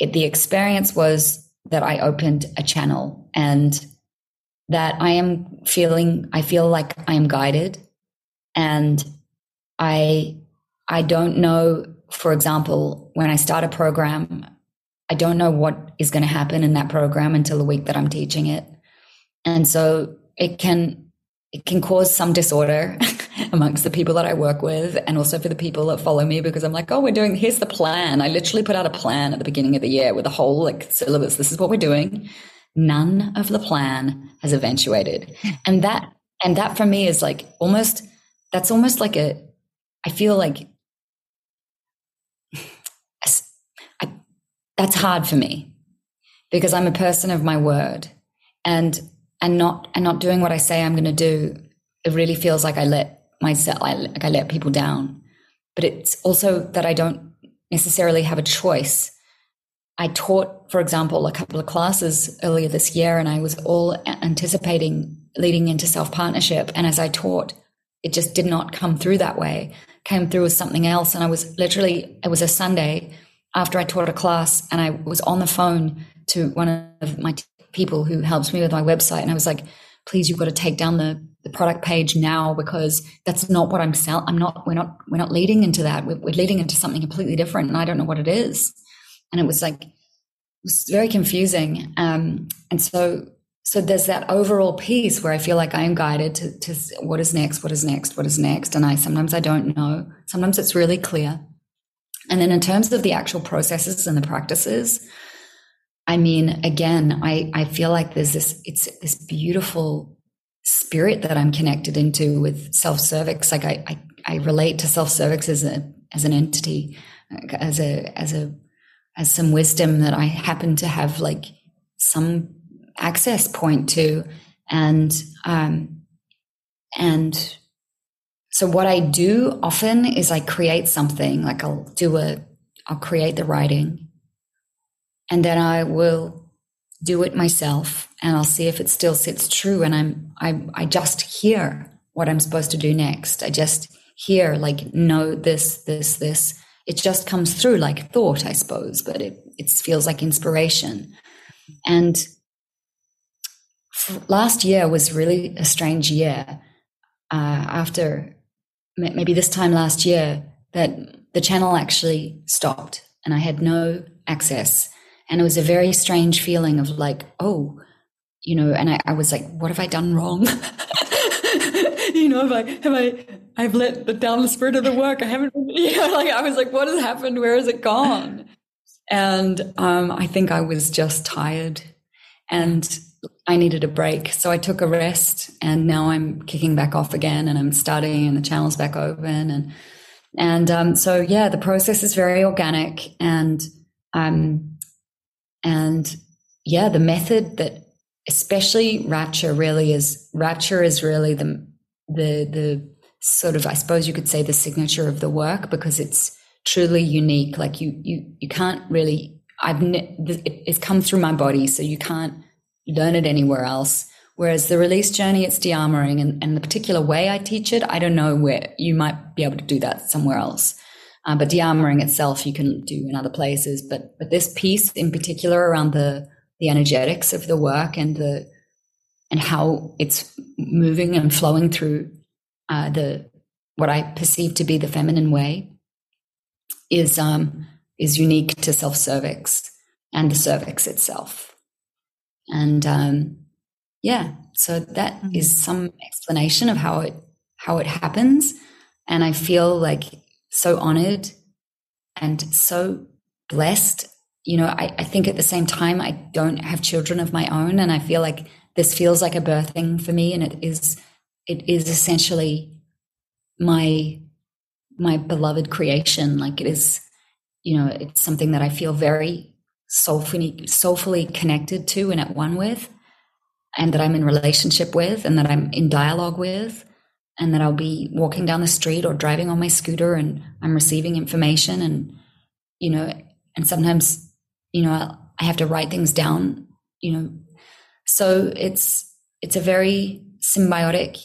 Speaker 1: the experience was that I opened a channel and that I am feeling, I feel like I am guided and I, I don't know, for example, when I start a program, I don't know what is going to happen in that program until the week that I'm teaching it. And so it can, it can cause some disorder *laughs* amongst the people that I work with and also for the people that follow me because I'm like, oh, we're doing, here's the plan. I literally put out a plan at the beginning of the year with a whole like syllabus. This is what we're doing none of the plan has eventuated. And that, and that for me is like almost, that's almost like a, I feel like *sighs* I, that's hard for me because I'm a person of my word and, and not, and not doing what I say I'm going to do. It really feels like I let myself, like I let people down, but it's also that I don't necessarily have a choice I taught, for example, a couple of classes earlier this year, and I was all anticipating leading into self partnership. And as I taught, it just did not come through that way. Came through as something else. And I was literally, it was a Sunday after I taught a class, and I was on the phone to one of my t- people who helps me with my website. And I was like, please, you've got to take down the, the product page now because that's not what I'm selling. I'm not, we're not, we're not leading into that. We're, we're leading into something completely different. And I don't know what it is and it was like it was very confusing. Um, and so so there's that overall piece where I feel like I am guided to, to what is next, what is next, what is next, and I sometimes I don't know. Sometimes it's really clear. And then in terms of the actual processes and the practices, I mean, again, I, I feel like there's this, it's this beautiful spirit that I'm connected into with self cervix. Like I, I, I relate to self cervix as a, as an entity, as a, as a as some wisdom that I happen to have like some access point to. And, um, and so what I do often is I create something like I'll do a, I'll create the writing and then I will do it myself and I'll see if it still sits true. And I'm, I, I just hear what I'm supposed to do next. I just hear like, no, this, this, this it just comes through like thought, I suppose, but it, it feels like inspiration. And last year was really a strange year. Uh, after maybe this time last year, that the channel actually stopped and I had no access. And it was a very strange feeling of like, oh, you know, and I, I was like, what have I done wrong? *laughs* *laughs* you know, have I, have I, I've let the down the spirit of the work. I haven't, *laughs* you know, like I was like, what has happened? Where has it gone? And um, I think I was just tired and I needed a break. So I took a rest and now I'm kicking back off again and I'm studying and the channel's back open. And, and um, so, yeah, the process is very organic and, um, and yeah, the method that especially rapture really is rapture is really the the the sort of I suppose you could say the signature of the work because it's truly unique. Like you you you can't really I've it's come through my body, so you can't learn it anywhere else. Whereas the release journey, it's de-armoring, and, and the particular way I teach it, I don't know where you might be able to do that somewhere else. Uh, but de-armoring itself, you can do in other places. But but this piece in particular around the the energetics of the work and the and how it's moving and flowing through uh, the what I perceive to be the feminine way is um, is unique to self cervix and the cervix itself. And um, yeah, so that mm-hmm. is some explanation of how it how it happens. And I feel like so honored and so blessed. You know, I, I think at the same time, I don't have children of my own. And I feel like this feels like a birthing for me. And it is, it is essentially my, my beloved creation. Like it is, you know, it's something that I feel very soulfully, soulfully connected to and at one with, and that I'm in relationship with, and that I'm in dialogue with and that I'll be walking down the street or driving on my scooter and I'm receiving information and you know and sometimes you know I have to write things down you know so it's it's a very symbiotic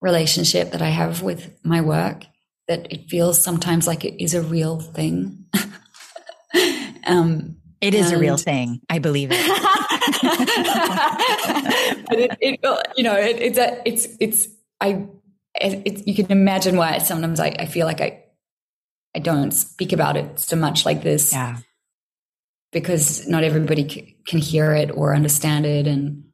Speaker 1: relationship that I have with my work that it feels sometimes like it is a real thing *laughs*
Speaker 2: um it is and, a real thing. I believe it. *laughs*
Speaker 1: but it, it, you know, it, it's a, it's, it's, I it, you can imagine why sometimes I, I feel like I I don't speak about it so much like this.
Speaker 2: Yeah.
Speaker 1: Because not everybody c- can hear it or understand it and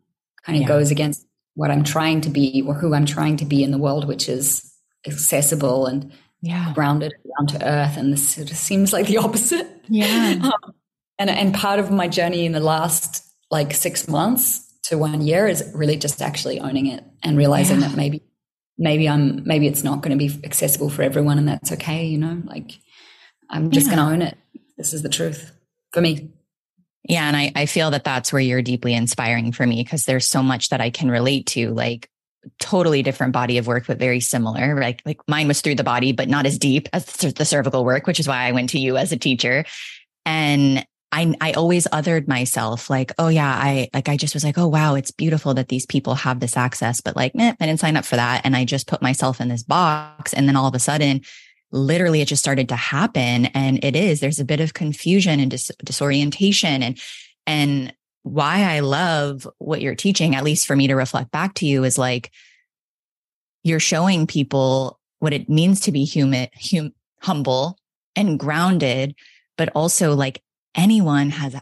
Speaker 1: kind of yeah. goes against what I'm trying to be or who I'm trying to be in the world, which is accessible and
Speaker 2: yeah.
Speaker 1: grounded down to earth. And this sort of seems like the opposite.
Speaker 2: Yeah. *laughs* Um,
Speaker 1: and, and part of my journey in the last like six months to one year is really just actually owning it and realizing yeah. that maybe maybe I'm maybe it's not going to be accessible for everyone and that's okay, you know? Like I'm just yeah. going to own it. This is the truth for me.
Speaker 2: Yeah, and I I feel that that's where you're deeply inspiring for me because there's so much that I can relate to like totally different body of work but very similar like like mine was through the body but not as deep as the cervical work which is why I went to you as a teacher and I I always othered myself like, oh yeah, I like I just was like, oh wow, it's beautiful that these people have this access, but like, I didn't sign up for that, and I just put myself in this box, and then all of a sudden, literally, it just started to happen, and it is. There's a bit of confusion and dis- disorientation, and and why I love what you're teaching, at least for me to reflect back to you, is like you're showing people what it means to be human, hum, humble and grounded, but also like anyone has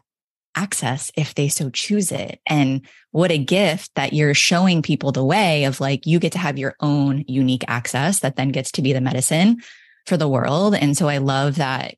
Speaker 2: access if they so choose it. And what a gift that you're showing people the way of like, you get to have your own unique access that then gets to be the medicine for the world. And so I love that,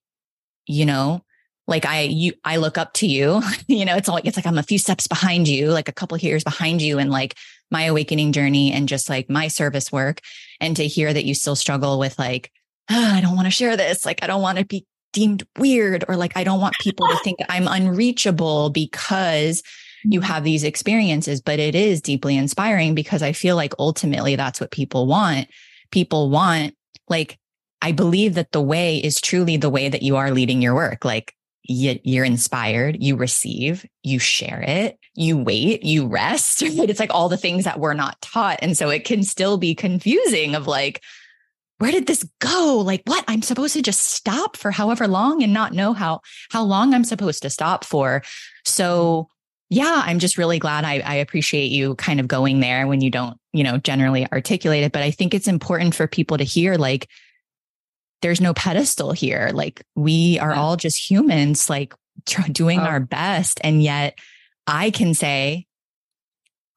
Speaker 2: you know, like I, you, I look up to you, *laughs* you know, it's like, it's like I'm a few steps behind you, like a couple years behind you and like my awakening journey and just like my service work. And to hear that you still struggle with like, oh, *sighs* I don't want to share this. Like, I don't want to be deemed weird or like I don't want people to think I'm unreachable because you mm-hmm. have these experiences, but it is deeply inspiring because I feel like ultimately that's what people want. People want, like, I believe that the way is truly the way that you are leading your work. Like, you're inspired, you receive, you share it, you wait, you rest. *laughs* Right? It's like all the things that we're not taught. And so it can still be confusing of like, where did this go? Like what? I'm supposed to just stop for however long and not know how how long I'm supposed to stop for. So yeah, I'm just really glad I, I appreciate you kind of going there when you don't, you know, generally articulate it. But I think it's important for people to hear like there's no pedestal here. Like we are all just humans, like doing oh. our best. And yet I can say,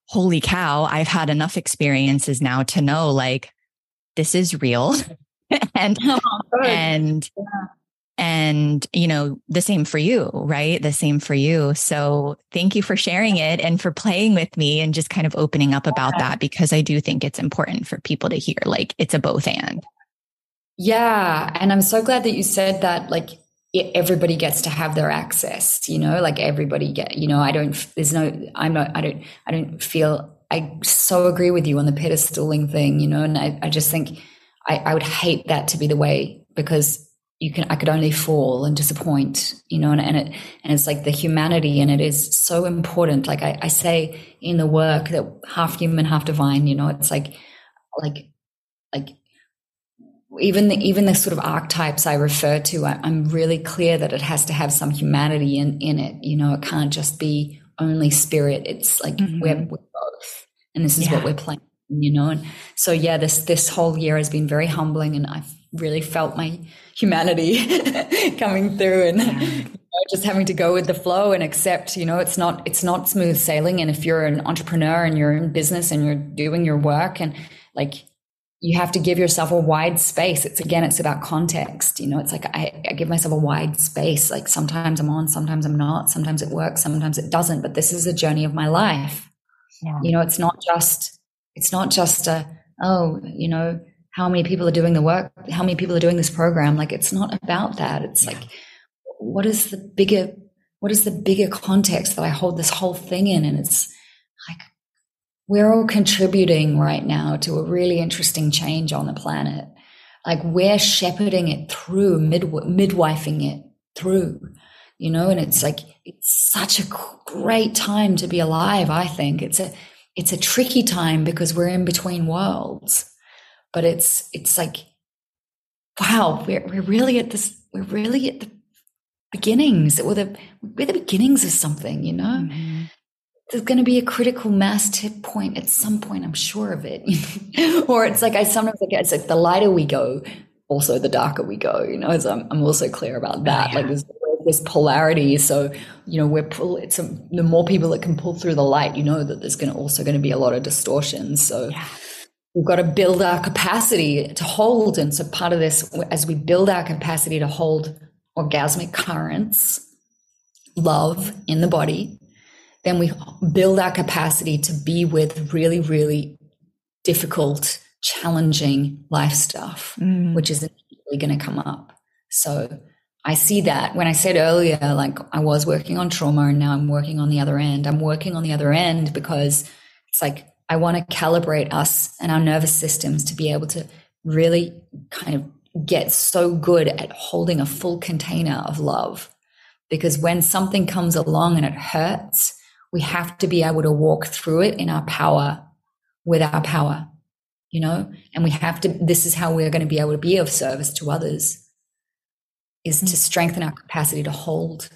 Speaker 2: holy cow, I've had enough experiences now to know like this is real *laughs* and oh, and yeah. and you know the same for you right the same for you so thank you for sharing it and for playing with me and just kind of opening up about yeah. that because i do think it's important for people to hear like it's a both and
Speaker 1: yeah and i'm so glad that you said that like everybody gets to have their access you know like everybody get you know i don't there's no i'm not i don't i don't feel I so agree with you on the pedestaling thing, you know, and I, I just think I, I, would hate that to be the way because you can I could only fall and disappoint, you know, and, and it and it's like the humanity and it is so important. Like I, I say in the work that half human, half divine, you know, it's like like like even the, even the sort of archetypes I refer to, I, am really clear that it has to have some humanity in in it. You know, it can't just be only spirit. It's like mm-hmm. we're, we're, both, and this is yeah. what we're playing. You know, and so yeah, this this whole year has been very humbling, and I've really felt my humanity *laughs* coming through, and. Yeah. just having to go with the flow and accept you know it's not it's not smooth sailing and if you're an entrepreneur and you're in business and you're doing your work and like you have to give yourself a wide space. It's again, it's about context. You know, it's like I, I, give myself a wide space. Like sometimes I'm on, sometimes I'm not, sometimes it works, sometimes it doesn't. But this is a journey of my life. Yeah. You know, it's not just, it's not just a, oh, you know, how many people are doing the work, how many people are doing this program. Like it's not about that. It's yeah. like, what is the bigger, what is the bigger context that I hold this whole thing in? And it's we're all contributing right now to a really interesting change on the planet. Like we're shepherding it through, mid- midwifing it through, you know, and it's like, it's such a great time to be alive. I think it's a, it's a tricky time because we're in between worlds, but it's, it's like, wow, we're, we're really at this, we're really at the beginnings. We're the, we're the beginnings of something, you know? Mm-hmm there's going to be a critical mass tip point at some point. I'm sure of it. *laughs* or it's like I sometimes like it's like the lighter we go, also the darker we go. You know, as I'm, I'm also clear about that. Oh, yeah. Like there's this polarity. So you know, we're pull. It's a, the more people that can pull through the light. You know that there's going to also going to be a lot of distortions. So. Yeah. We've got to build our capacity to hold. And so part of this, as we build our capacity to hold orgasmic currents, love in the body, then we build our capacity to be with really, really difficult, challenging life stuff, mm. which is going to come up. So I see that when I said earlier, like I was working on trauma and now I'm working on the other end. I'm working on the other end because it's like I want to calibrate us and our nervous systems to be able to really kind of get so good at holding a full container of love. Because when something comes along and it hurts, we have to be able to walk through it in our power with our power, you know, and we have to, this is how we're going to be able to be of service to others is mm-hmm. to strengthen our capacity to hold.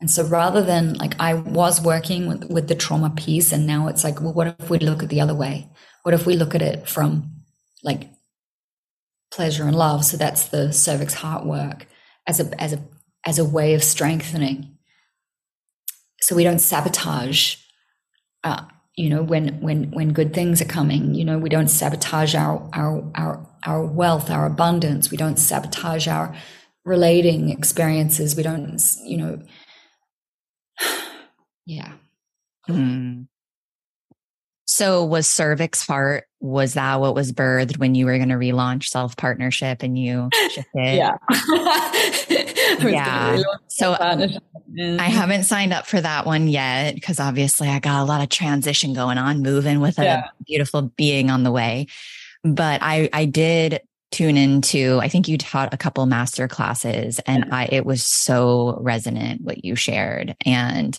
Speaker 1: And so rather than like I was working with, with the trauma piece and now it's like, well, what if we look at the other way? What if we look at it from like pleasure and love? So that's the cervix heart work as a, as a, as a way of strengthening so we don't sabotage uh, you know when when when good things are coming you know we don't sabotage our our our our wealth our abundance. We don't sabotage our relating experiences. We don't you know *sighs* yeah. Mm.
Speaker 2: so was cervix heart was that what was birthed when you were going to relaunch self partnership and you shifted?
Speaker 1: yeah. *laughs*
Speaker 2: yeah. So uh, I haven't signed up for that one yet because obviously I got a lot of transition going on, moving with a yeah. beautiful being on the way. But I, I did tune into, I think you taught a couple master classes and I, it was so resonant what you shared. And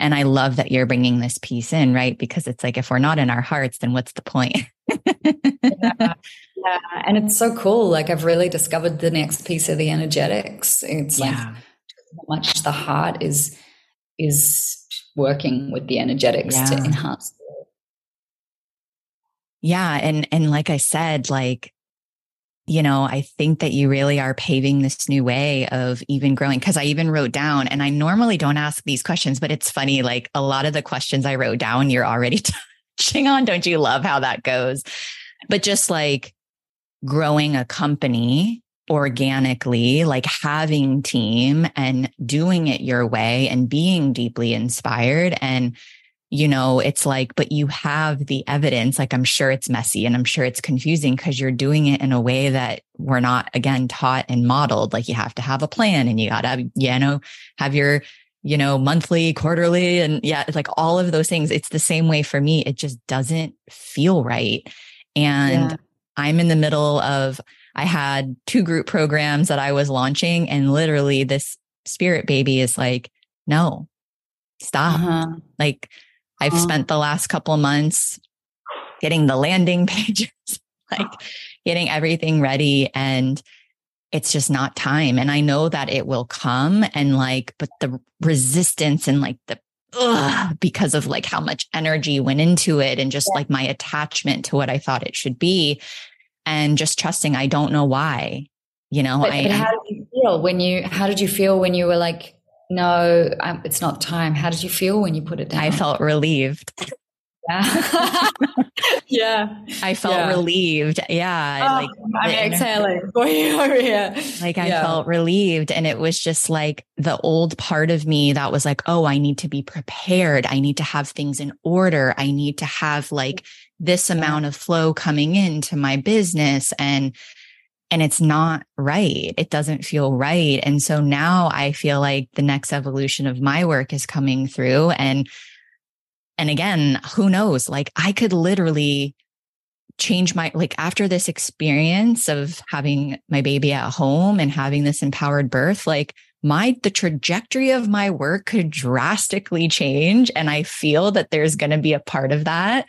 Speaker 2: and I love that you're bringing this piece in, right? Because it's like, if we're not in our hearts, then what's the point?
Speaker 1: yeah. *laughs* yeah. And it's so cool. Like, I've really discovered the next piece of the energetics. It's yeah. like how much the heart is, is working with the energetics yeah. to enhance.
Speaker 2: Yeah. And, and like I said, like, you know, I think that you really are paving this new way of even growing. Cause I even wrote down, and I normally don't ask these questions, but it's funny. Like a lot of the questions I wrote down, you're already *laughs* touching on. Don't you love how that goes? But just like growing a company organically, like having team and doing it your way and being deeply inspired and you know, it's like, but you have the evidence. Like, I'm sure it's messy and I'm sure it's confusing because you're doing it in a way that we're not, again, taught and modeled. Like, you have to have a plan and you got to, you know, have your, you know, monthly, quarterly, and yeah, it's like all of those things. It's the same way for me. It just doesn't feel right. And yeah. I'm in the middle of, I had two group programs that I was launching, and literally this spirit baby is like, no, stop. Uh-huh. Like, I've uh-huh. spent the last couple months getting the landing *laughs* pages, like getting everything ready and it's just not time. And I know that it will come and like, but the resistance and like the ugh, because of like how much energy went into it and just yeah. like my attachment to what I thought it should be. And just trusting I don't know why. You know,
Speaker 1: but, I, but how did you feel when you how did you feel when you were like, no, um, it's not time. How did you feel when you put it down?
Speaker 2: I felt relieved.
Speaker 1: Yeah. *laughs* yeah.
Speaker 2: I felt yeah. relieved. Yeah.
Speaker 1: Oh, like I'm exhaling *laughs* for you over here.
Speaker 2: Like I yeah. felt relieved. And it was just like the old part of me that was like, oh, I need to be prepared. I need to have things in order. I need to have like this amount of flow coming into my business. And and it's not right. It doesn't feel right. And so now I feel like the next evolution of my work is coming through and and again, who knows? Like I could literally change my like after this experience of having my baby at home and having this empowered birth like my the trajectory of my work could drastically change and i feel that there's going to be a part of that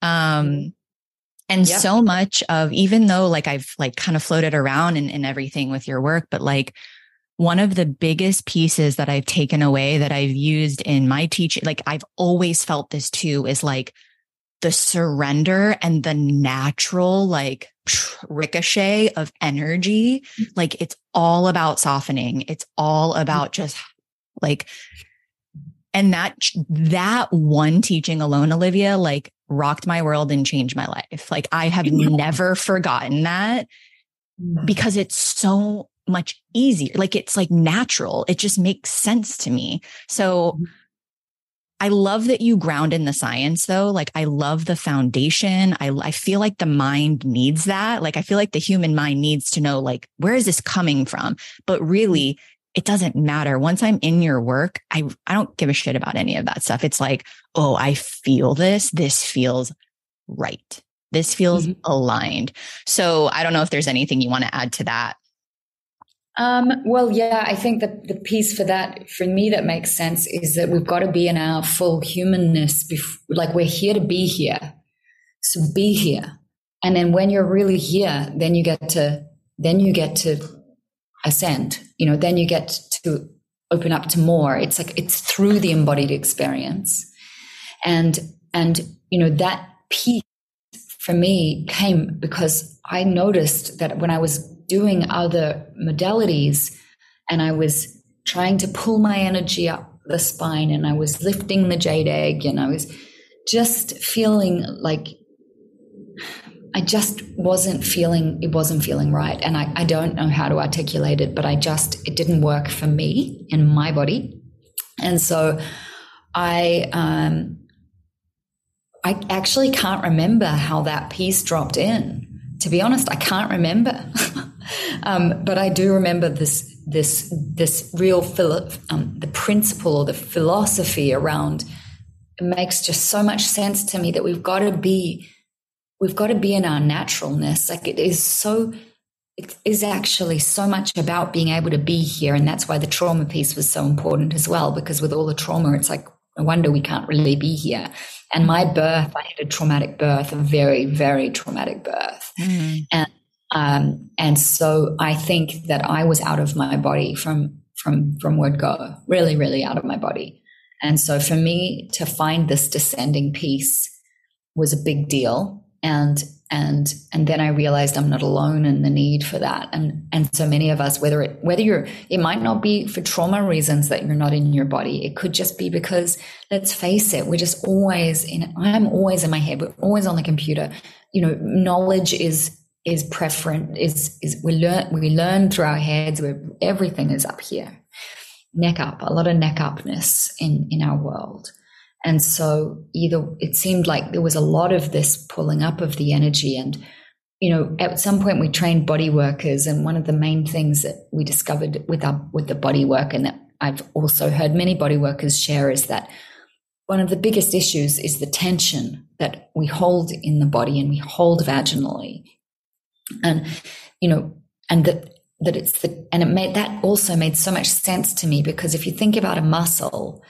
Speaker 2: um and yep. so much of even though like i've like kind of floated around and, and everything with your work but like one of the biggest pieces that I've taken away that I've used in my teaching, like I've always felt this too, is like the surrender and the natural, like ricochet of energy. Mm-hmm. Like it's all about softening. It's all mm-hmm. about just like, and that, that one teaching alone, Olivia, like rocked my world and changed my life. Like I have never forgotten that mm. because it's so much easier. Like it's like natural. It just makes sense to me. So mm-hmm. I love that you ground in the science though. Like I love the foundation. I, I feel like the mind needs that. Like I feel like the human mind needs to know like, where is this coming from? But really mm-hmm. It doesn't matter. Once I'm in your work, I, I don't give a shit about any of that stuff. It's like, oh, I feel this. This feels right. This feels mm-hmm. aligned. So I don't know if there's anything you want to add to that.
Speaker 1: Um, well, yeah, I think that the piece for that, for me, that makes sense is that we've got to be in our full humanness. Bef- like we're here to be here. So be here. And then when you're really here, then you get to, then you get to ascend, you know, then you get to open up to more. It's like, it's through the embodied experience. And, and, you know, that piece for me came because I noticed that when I was doing other modalities and I was trying to pull my energy up the spine and I was lifting the jade egg and I was just feeling like I just wasn't feeling it wasn't feeling right. And I, I don't know how to articulate it, but I just it didn't work for me in my body. And so I um I actually can't remember how that piece dropped in. To be honest, I can't remember. *laughs* Um, but I do remember this this this real philo- um, the principle or the philosophy around it makes just so much sense to me that we've got to be we've got to be in our naturalness. Like it is so it is actually so much about being able to be here, and that's why the trauma piece was so important as well. Because with all the trauma, it's like no wonder we can't really be here. And my birth, I had a traumatic birth, a very, very traumatic birth. Mm-hmm. And um, and so I think that I was out of my body from from from word go, really, really out of my body. And so for me to find this descending piece was a big deal. And and and then I realized I'm not alone in the need for that. And and so many of us, whether it whether you're it might not be for trauma reasons that you're not in your body. It could just be because let's face it, we're just always in I'm always in my head, we're always on the computer. You know, knowledge is is preferent is is we learn we learn through our heads where everything is up here neck up a lot of neck upness in in our world and so either it seemed like there was a lot of this pulling up of the energy and you know at some point we trained body workers and one of the main things that we discovered with our with the body work and that I've also heard many body workers share is that one of the biggest issues is the tension that we hold in the body and we hold vaginally. And you know and that that it's the and it made that also made so much sense to me because if you think about a muscle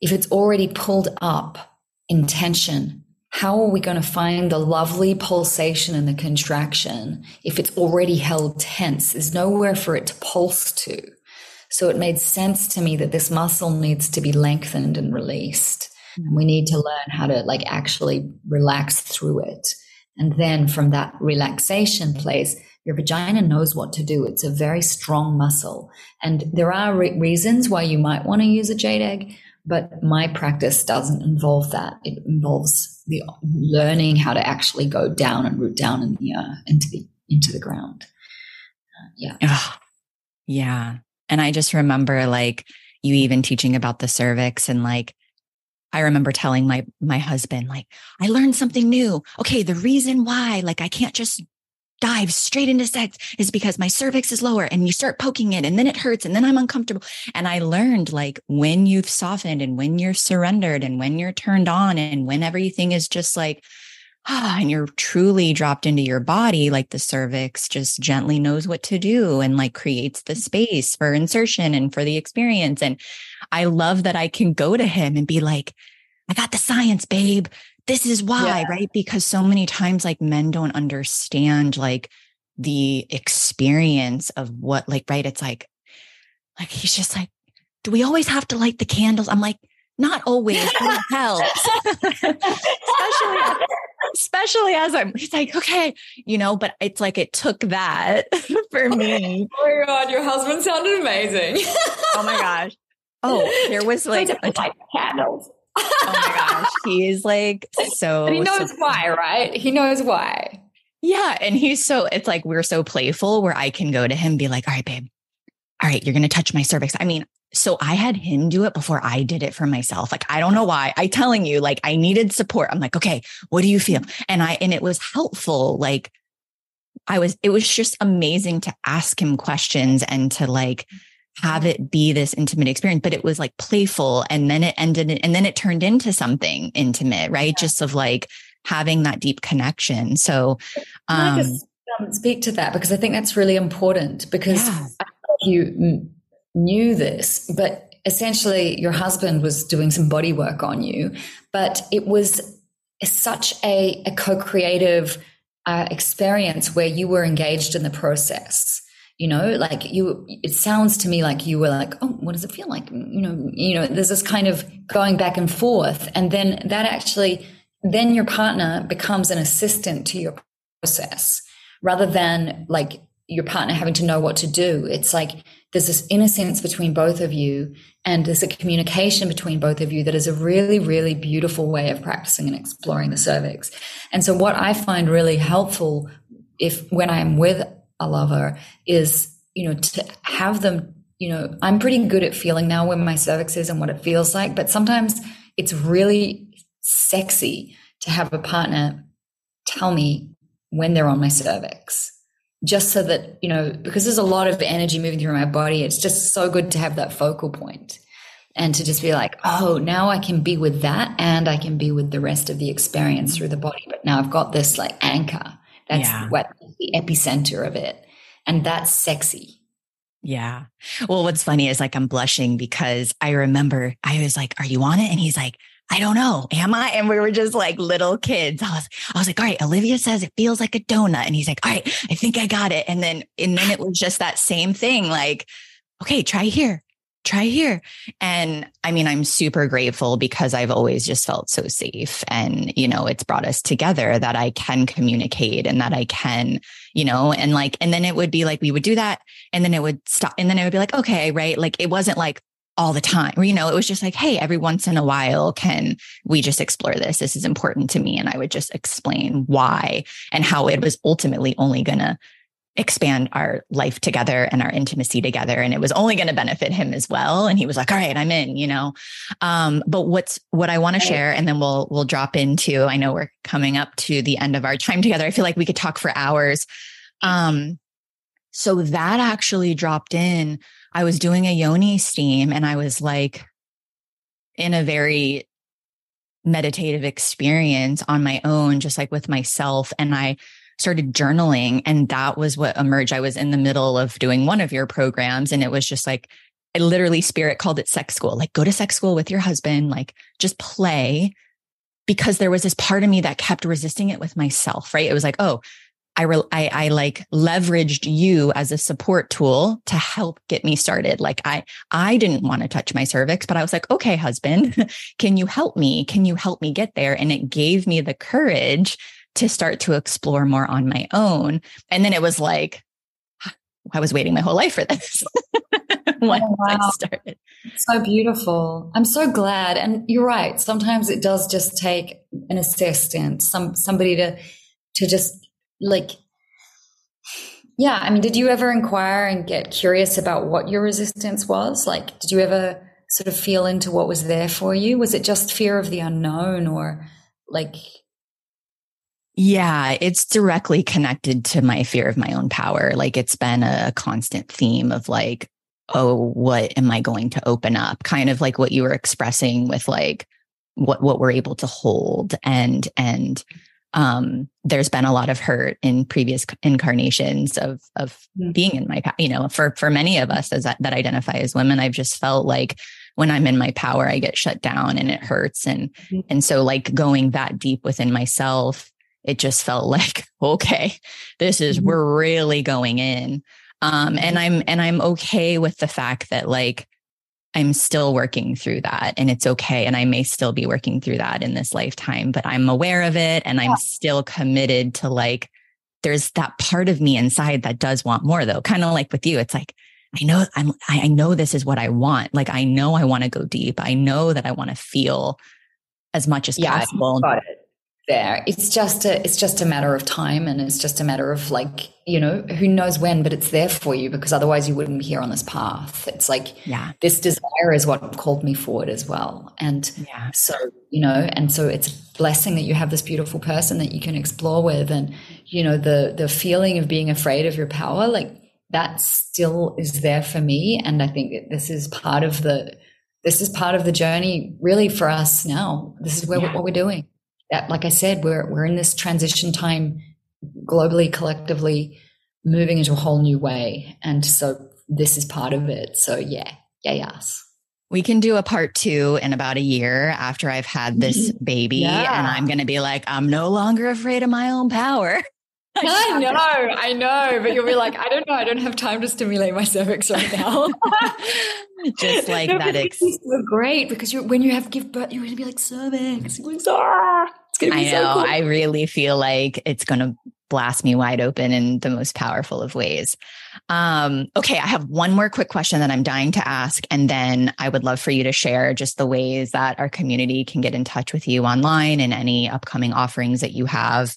Speaker 1: if it's already pulled up in tension how are we going to find the lovely pulsation and the contraction if it's already held tense? There's nowhere for it to pulse to. So it made sense to me that this muscle needs to be lengthened and released. And we need to learn how to like actually relax through it. And then from that relaxation place, your vagina knows what to do. It's a very strong muscle. And there are re- reasons why you might want to use a jade egg, but my practice doesn't involve that. It involves the learning how to actually go down and root down in the, uh, into the, into the ground. Uh, yeah.
Speaker 2: Yeah. And I just remember like you even teaching about the cervix and like, I remember telling my my husband like I learned something new. Okay, the reason why like I can't just dive straight into sex is because my cervix is lower and you start poking it and then it hurts and then I'm uncomfortable. And I learned like when you've softened and when you're surrendered and when you're turned on and when everything is just like ah, and you're truly dropped into your body, like the cervix just gently knows what to do and like creates the space for insertion and for the experience. And I love that I can go to him and be like, I got the science, babe. This is why, yeah. right? Because so many times, like men don't understand like the experience of what, like, right? It's like, like he's just like, do we always have to light the candles? I'm like, not always, it *laughs* helps. especially, especially as I'm, he's like, okay, you know, but it's like it took that *laughs* for me.
Speaker 1: Oh my God, your husband sounded amazing.
Speaker 2: oh my gosh. Oh, there *laughs* was like a
Speaker 1: candles.
Speaker 2: Oh my gosh. He's like *laughs* so.
Speaker 1: But he knows so, why, right? He knows why.
Speaker 2: Yeah. And he's so, it's like we're so playful where I can go to him and be like, all right, babe, all right, you're going to touch my cervix. I mean, so I had him do it before I did it for myself. Like, I don't know why. I telling you, like, I needed support. I'm like, okay, what do you feel? Mm-hmm. And I, and it was helpful. Like, I was, it was just amazing to ask him questions and to like mm. Have it be this intimate experience, but it was like playful. And then it ended, and then it turned into something intimate, right? Yeah. Just of like having that deep connection. So, um,
Speaker 1: um, speak to that because I think that's really important because yeah. you knew this, but essentially your husband was doing some body work on you, but it was such a, a co-creative uh, experience where you were engaged in the process you know like you it sounds to me like you were like oh what does it feel like? You know you know there's this kind of going back and forth and then that actually then your partner becomes an assistant to your process rather than like your partner having to know what to do. It's like there's this innocence between both of you and there's a communication between both of you that is a really really beautiful way of practicing and exploring the cervix. And so what i find really helpful if when i'm with a lover is you know to have them you know i'm pretty good at feeling now where my cervix is and what it feels like but sometimes it's really sexy to have a partner tell me when they're on my cervix just so that, you know, because there's a lot of energy moving through my body, it's just so good to have that focal point and to just be like, oh, now I can be with that and I can be with the rest of the experience through the body. But now I've got this like anchor. That's yeah. what the epicenter of it. And that's sexy.
Speaker 2: Yeah. Well, what's funny is like I'm blushing because I remember I was like, Are you on it? And he's like, I don't know. Am I? And we were just like little kids. I was, I was like, all right, Olivia says it feels like a donut. And he's like, all right, I think I got it. And then, and then it was just that same thing. Like, okay, try here, try here. And I mean, I'm super grateful because I've always just felt so safe. And, you know, it's brought us together that I can communicate and that I can, you know, and like, and then it would be like, we would do that. And then it would stop. And then it would be like, okay, right. Like it wasn't like, all the time. You know, it was just like, hey, every once in a while, can we just explore this? This is important to me. And I would just explain why and how it was ultimately only going to expand our life together and our intimacy together. And it was only going to benefit him as well. And he was like, all right, I'm in, you know. Um, but what's what I want to share, and then we'll we'll drop into, I know we're coming up to the end of our time together. I feel like we could talk for hours. Um, so that actually dropped in I was doing a yoni steam and I was like in a very meditative experience on my own, just like with myself. And I started journaling and that was what emerged. I was in the middle of doing one of your programs and it was just like, I literally spirit called it sex school, like go to sex school with your husband, like just play because there was this part of me that kept resisting it with myself, right? It was like, oh, I, re- I, I like leveraged you as a support tool to help get me started. Like I, I didn't want to touch my cervix, but I was like, okay, husband, *laughs* can you help me? Can you help me get there? And it gave me the courage to start to explore more on my own. And then it was like, I was waiting my whole life for this. *laughs* Once oh, wow. I started.
Speaker 1: So beautiful. I'm so glad. And you're right. Sometimes it does just take an assistant, some somebody to to just like yeah i mean did you ever inquire and get curious about what your resistance was like did you ever sort of feel into what was there for you was it just fear of the unknown or like
Speaker 2: yeah, it's directly connected to my fear of my own power. Like it's been a constant theme of like, oh, what am I going to open up? Kind of like what you were expressing with like what what we're able to hold and and um, there's been a lot of hurt in previous incarnations of of mm. being in my you know for for many of us as that, that identify as women i've just felt like when i'm in my power i get shut down and it hurts and mm-hmm. and so like going that deep within myself it just felt like *laughs* okay this is mm-hmm. we're really going in um and i'm and i'm okay with the fact that like I'm still working through that and it's okay. And I may still be working through that in this lifetime, but I'm aware of it and I'm still committed to like, there's that part of me inside that does want more though. Kind of like with you. It's like, I know I'm, I know this is what I want. Like, I know I want to go deep. I know that I want to feel as much as yeah, possible.
Speaker 1: There. It's just a it's just a matter of time and it's just a matter of like, you know, who knows when, but it's there for you because otherwise you wouldn't be here on this path. It's like yeah. this desire is what called me forward as well. And yeah. so, you know, and so it's a blessing that you have this beautiful person that you can explore with and you know, the the feeling of being afraid of your power, like that still is there for me and I think that this is part of the this is part of the journey really for us now. This is where yeah. what we're doing that, like I said, we're we're in this transition time globally, collectively, moving into a whole new way, and so this is part of it. So yeah, yeah, yes.
Speaker 2: We can do a part two in about a year after I've had this *laughs* baby, yeah. and I'm going to be like, I'm no longer afraid of my own power. *laughs* *laughs*
Speaker 1: I know, I know, but you'll be like, I don't know, I don't have time to stimulate my cervix right now. *laughs*
Speaker 2: Just *laughs* like no, that.
Speaker 1: Ex- great because you when you have give birth, you're gonna be like cervix. Ah,
Speaker 2: it's gonna be I know. So cool. I really feel like it's gonna blast me wide open in the most powerful of ways. Um, okay, I have one more quick question that I'm dying to ask, and then I would love for you to share just the ways that our community can get in touch with you online and any upcoming offerings that you have.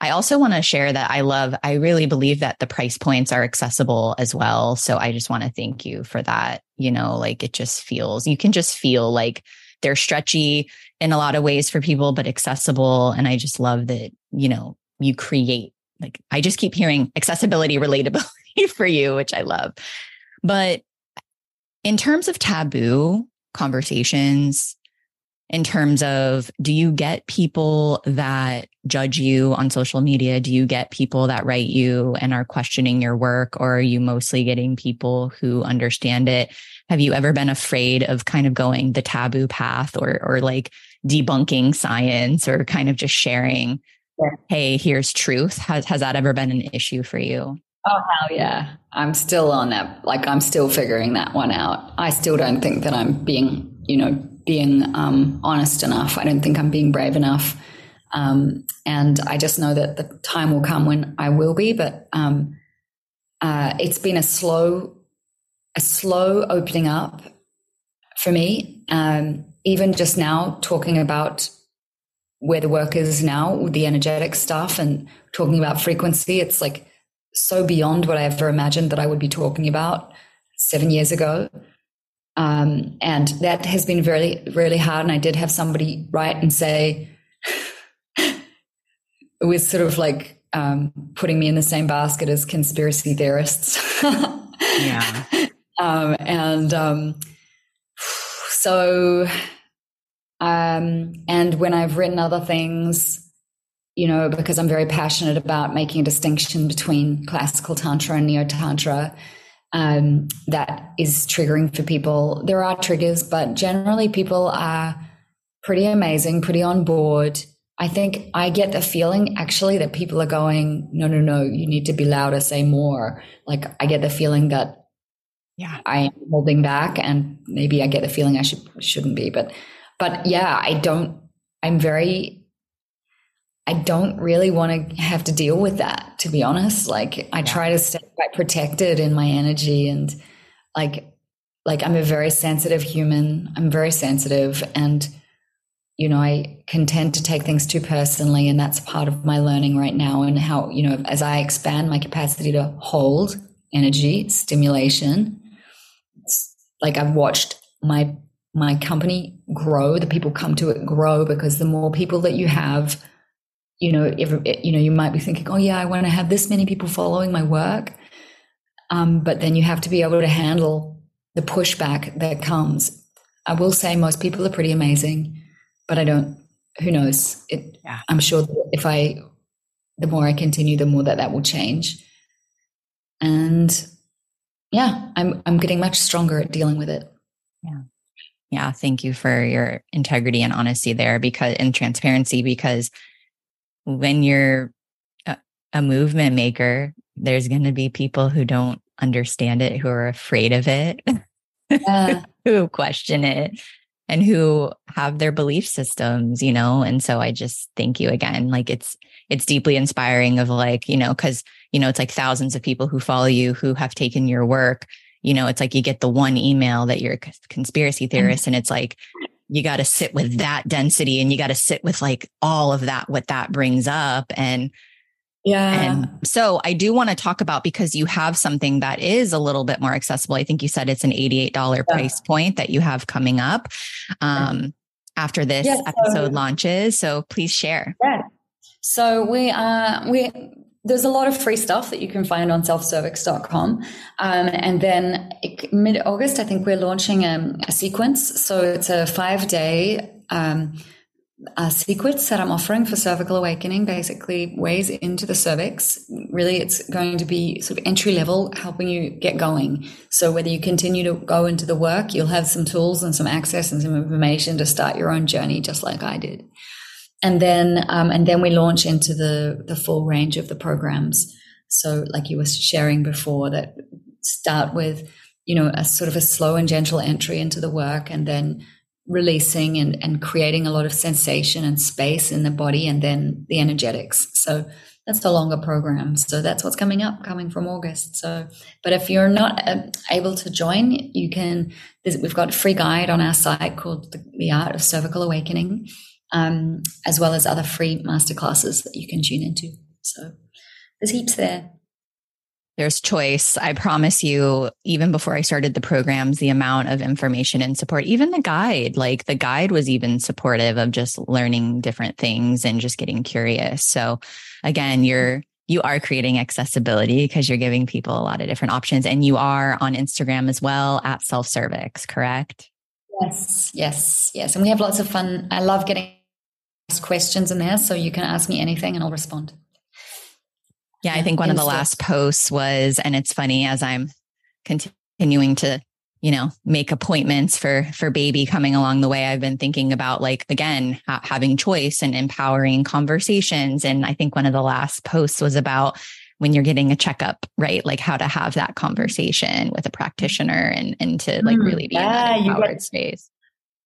Speaker 2: I also want to share that I love, I really believe that the price points are accessible as well. So I just want to thank you for that. You know, like it just feels, you can just feel like they're stretchy in a lot of ways for people, but accessible. And I just love that, you know, you create, like, I just keep hearing accessibility, *laughs* relatability for you, which I love. But in terms of taboo conversations, in terms of do you get people that judge you on social media? Do you get people that write you and are questioning your work? Or are you mostly getting people who understand it? Have you ever been afraid of kind of going the taboo path or, or like debunking science or kind of just sharing, yeah. hey, here's truth? Has, has that ever been an issue for you?
Speaker 1: Oh, hell yeah. I'm still on that. Like, I'm still figuring that one out. I still don't think that I'm being, you know, being um, honest enough. I don't think I'm being brave enough. Um, and I just know that the time will come when I will be. But um, uh, it's been a slow, a slow opening up for me. Um, even just now, talking about where the work is now the energetic stuff and talking about frequency, it's like so beyond what I ever imagined that I would be talking about seven years ago. Um, and that has been really, really hard. And I did have somebody write and say, *laughs* it was sort of like um, putting me in the same basket as conspiracy theorists. yeah. *laughs* Um, and um, so, um, and when I've written other things, you know, because I'm very passionate about making a distinction between classical tantra and neo tantra, um, that is triggering for people. There are triggers, but generally people are pretty amazing, pretty on board. I think I get the feeling actually that people are going, no, no, no, you need to be louder, say more. Like I get the feeling that
Speaker 2: yeah,
Speaker 1: I am holding back and maybe I get the feeling I should shouldn't be. But but yeah, I don't I'm very I don't really want to have to deal with that, to be honest. Like I try to stay quite protected in my energy and like like I'm a very sensitive human. I'm very sensitive and you know, I can tend to take things too personally and that's part of my learning right now and how, you know, as I expand my capacity to hold energy, stimulation, like I've watched my my company grow, the people come to it grow because the more people that you have, you know, every, you know, you might be thinking, oh yeah, I want to have this many people following my work, um, but then you have to be able to handle the pushback that comes. I will say most people are pretty amazing, but I don't. Who knows? It, yeah. I'm sure if I, the more I continue, the more that that will change. And yeah, I'm I'm getting much stronger at dealing with it.
Speaker 2: Yeah. Yeah, thank you for your integrity and honesty there because and transparency because when you're a, a movement maker, there's going to be people who don't understand it, who are afraid of it, yeah. *laughs* who question it, and who have their belief systems, you know. And so I just thank you again. Like it's it's deeply inspiring of like, you know, because you know, it's like thousands of people who follow you who have taken your work you know, it's like you get the one email that you're a conspiracy mm-hmm. theorist and it's like, you got to sit with that density and you got to sit with like all of that, what that brings up. And
Speaker 1: yeah.
Speaker 2: And so I do want to talk about because you have something that is a little bit more accessible. I think you said it's an $88 yeah. price point that you have coming up um, after this yeah, so, episode launches. So please share.
Speaker 1: Yeah. So we are, uh, we, there's a lot of free stuff that you can find on selfcervix.com. Um, and then mid August, I think we're launching a, a, sequence. So it's a five day um, a sequence that I'm offering for cervical awakening, basically ways into the cervix. Really, it's going to be sort of entry level, helping you get going. So whether you continue to go into the work, you'll have some tools and some access and some information to start your own journey, just like I did and then um, and then we launch into the the full range of the programs. So, like you were sharing before, that start with you know a sort of a slow and gentle entry into the work, and then releasing and, and creating a lot of sensation and space in the body, and then the energetics. So that's the longer program. So that's what's coming up, coming from August. So, but if you're not uh, able to join, you can. We've got a free guide on our site called the, the Art of Cervical Awakening um, as well as other free masterclasses that you can tune into. So there's heaps there.
Speaker 2: There's choice. I promise you, even before I started the programs, the amount of information and support, even the guide, like the guide was even supportive of just learning different things and just getting curious. So again, you're, you are creating accessibility because you're giving people a lot of different options and you are on Instagram as well at self cervix, correct?
Speaker 1: Yes, yes, yes. And we have lots of fun. I love getting questions in there. So you can ask me anything and I'll respond.
Speaker 2: Yeah, I think one of the last posts was, and it's funny as I'm continuing to, you know, make appointments for for baby coming along the way. I've been thinking about like again ha- having choice and empowering conversations. And I think one of the last posts was about when you're getting a checkup, right? Like how to have that conversation with a practitioner and and to like mm, really be yeah, in that empowered get, space.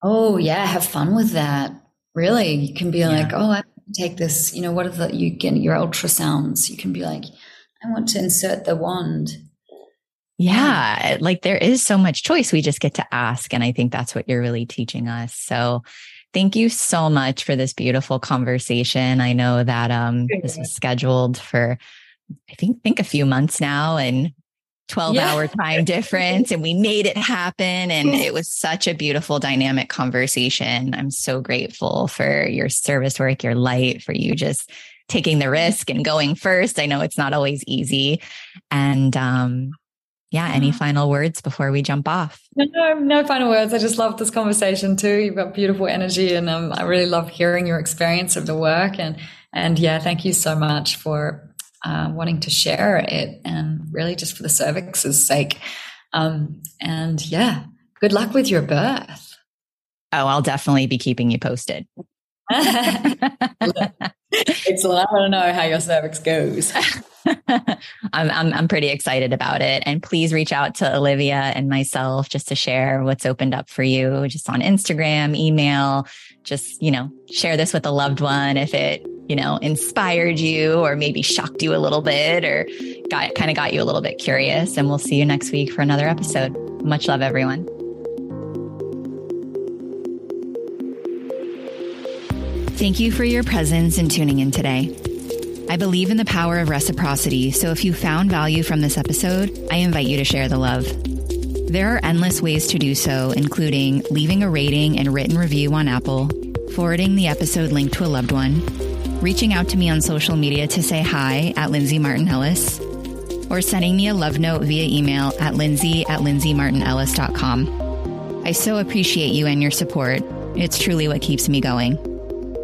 Speaker 1: Oh yeah, have fun with that. Really, you can be yeah. like, oh, I take this. You know, what are the you get your ultrasounds? You can be like, I want to insert the wand.
Speaker 2: Yeah, like there is so much choice. We just get to ask. And I think that's what you're really teaching us. So thank you so much for this beautiful conversation. I know that um, this was scheduled for, I think, think a few months now. And 12 yeah. hour time difference and we made it happen and it was such a beautiful dynamic conversation. I'm so grateful for your service work your light for you just taking the risk and going first. I know it's not always easy. And um yeah any final words before we jump off?
Speaker 1: No no final words. I just love this conversation too. You've got beautiful energy and um, i really love hearing your experience of the work and and yeah thank you so much for uh, wanting to share it and really just for the cervix's sake. Um, and yeah, good luck with your birth.
Speaker 2: Oh, I'll definitely be keeping you posted. *laughs* *laughs*
Speaker 1: It's Excellent. I want to know how your cervix goes. *laughs*
Speaker 2: I'm, I'm, I'm pretty excited about it. And please reach out to Olivia and myself just to share what's opened up for you, just on Instagram, email. Just you know, share this with a loved one if it you know inspired you or maybe shocked you a little bit or got kind of got you a little bit curious. And we'll see you next week for another episode. Much love, everyone. Thank you for your presence and tuning in today. I believe in the power of reciprocity, so if you found value from this episode, I invite you to share the love. There are endless ways to do so, including leaving a rating and written review on Apple, forwarding the episode link to a loved one, reaching out to me on social media to say hi at Lindsay Martin Ellis, or sending me a love note via email at lindsay at lindsaymartinellis.com. I so appreciate you and your support. It's truly what keeps me going.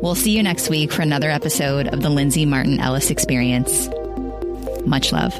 Speaker 2: We'll see you next week for another episode of the Lindsay Martin Ellis Experience. Much love.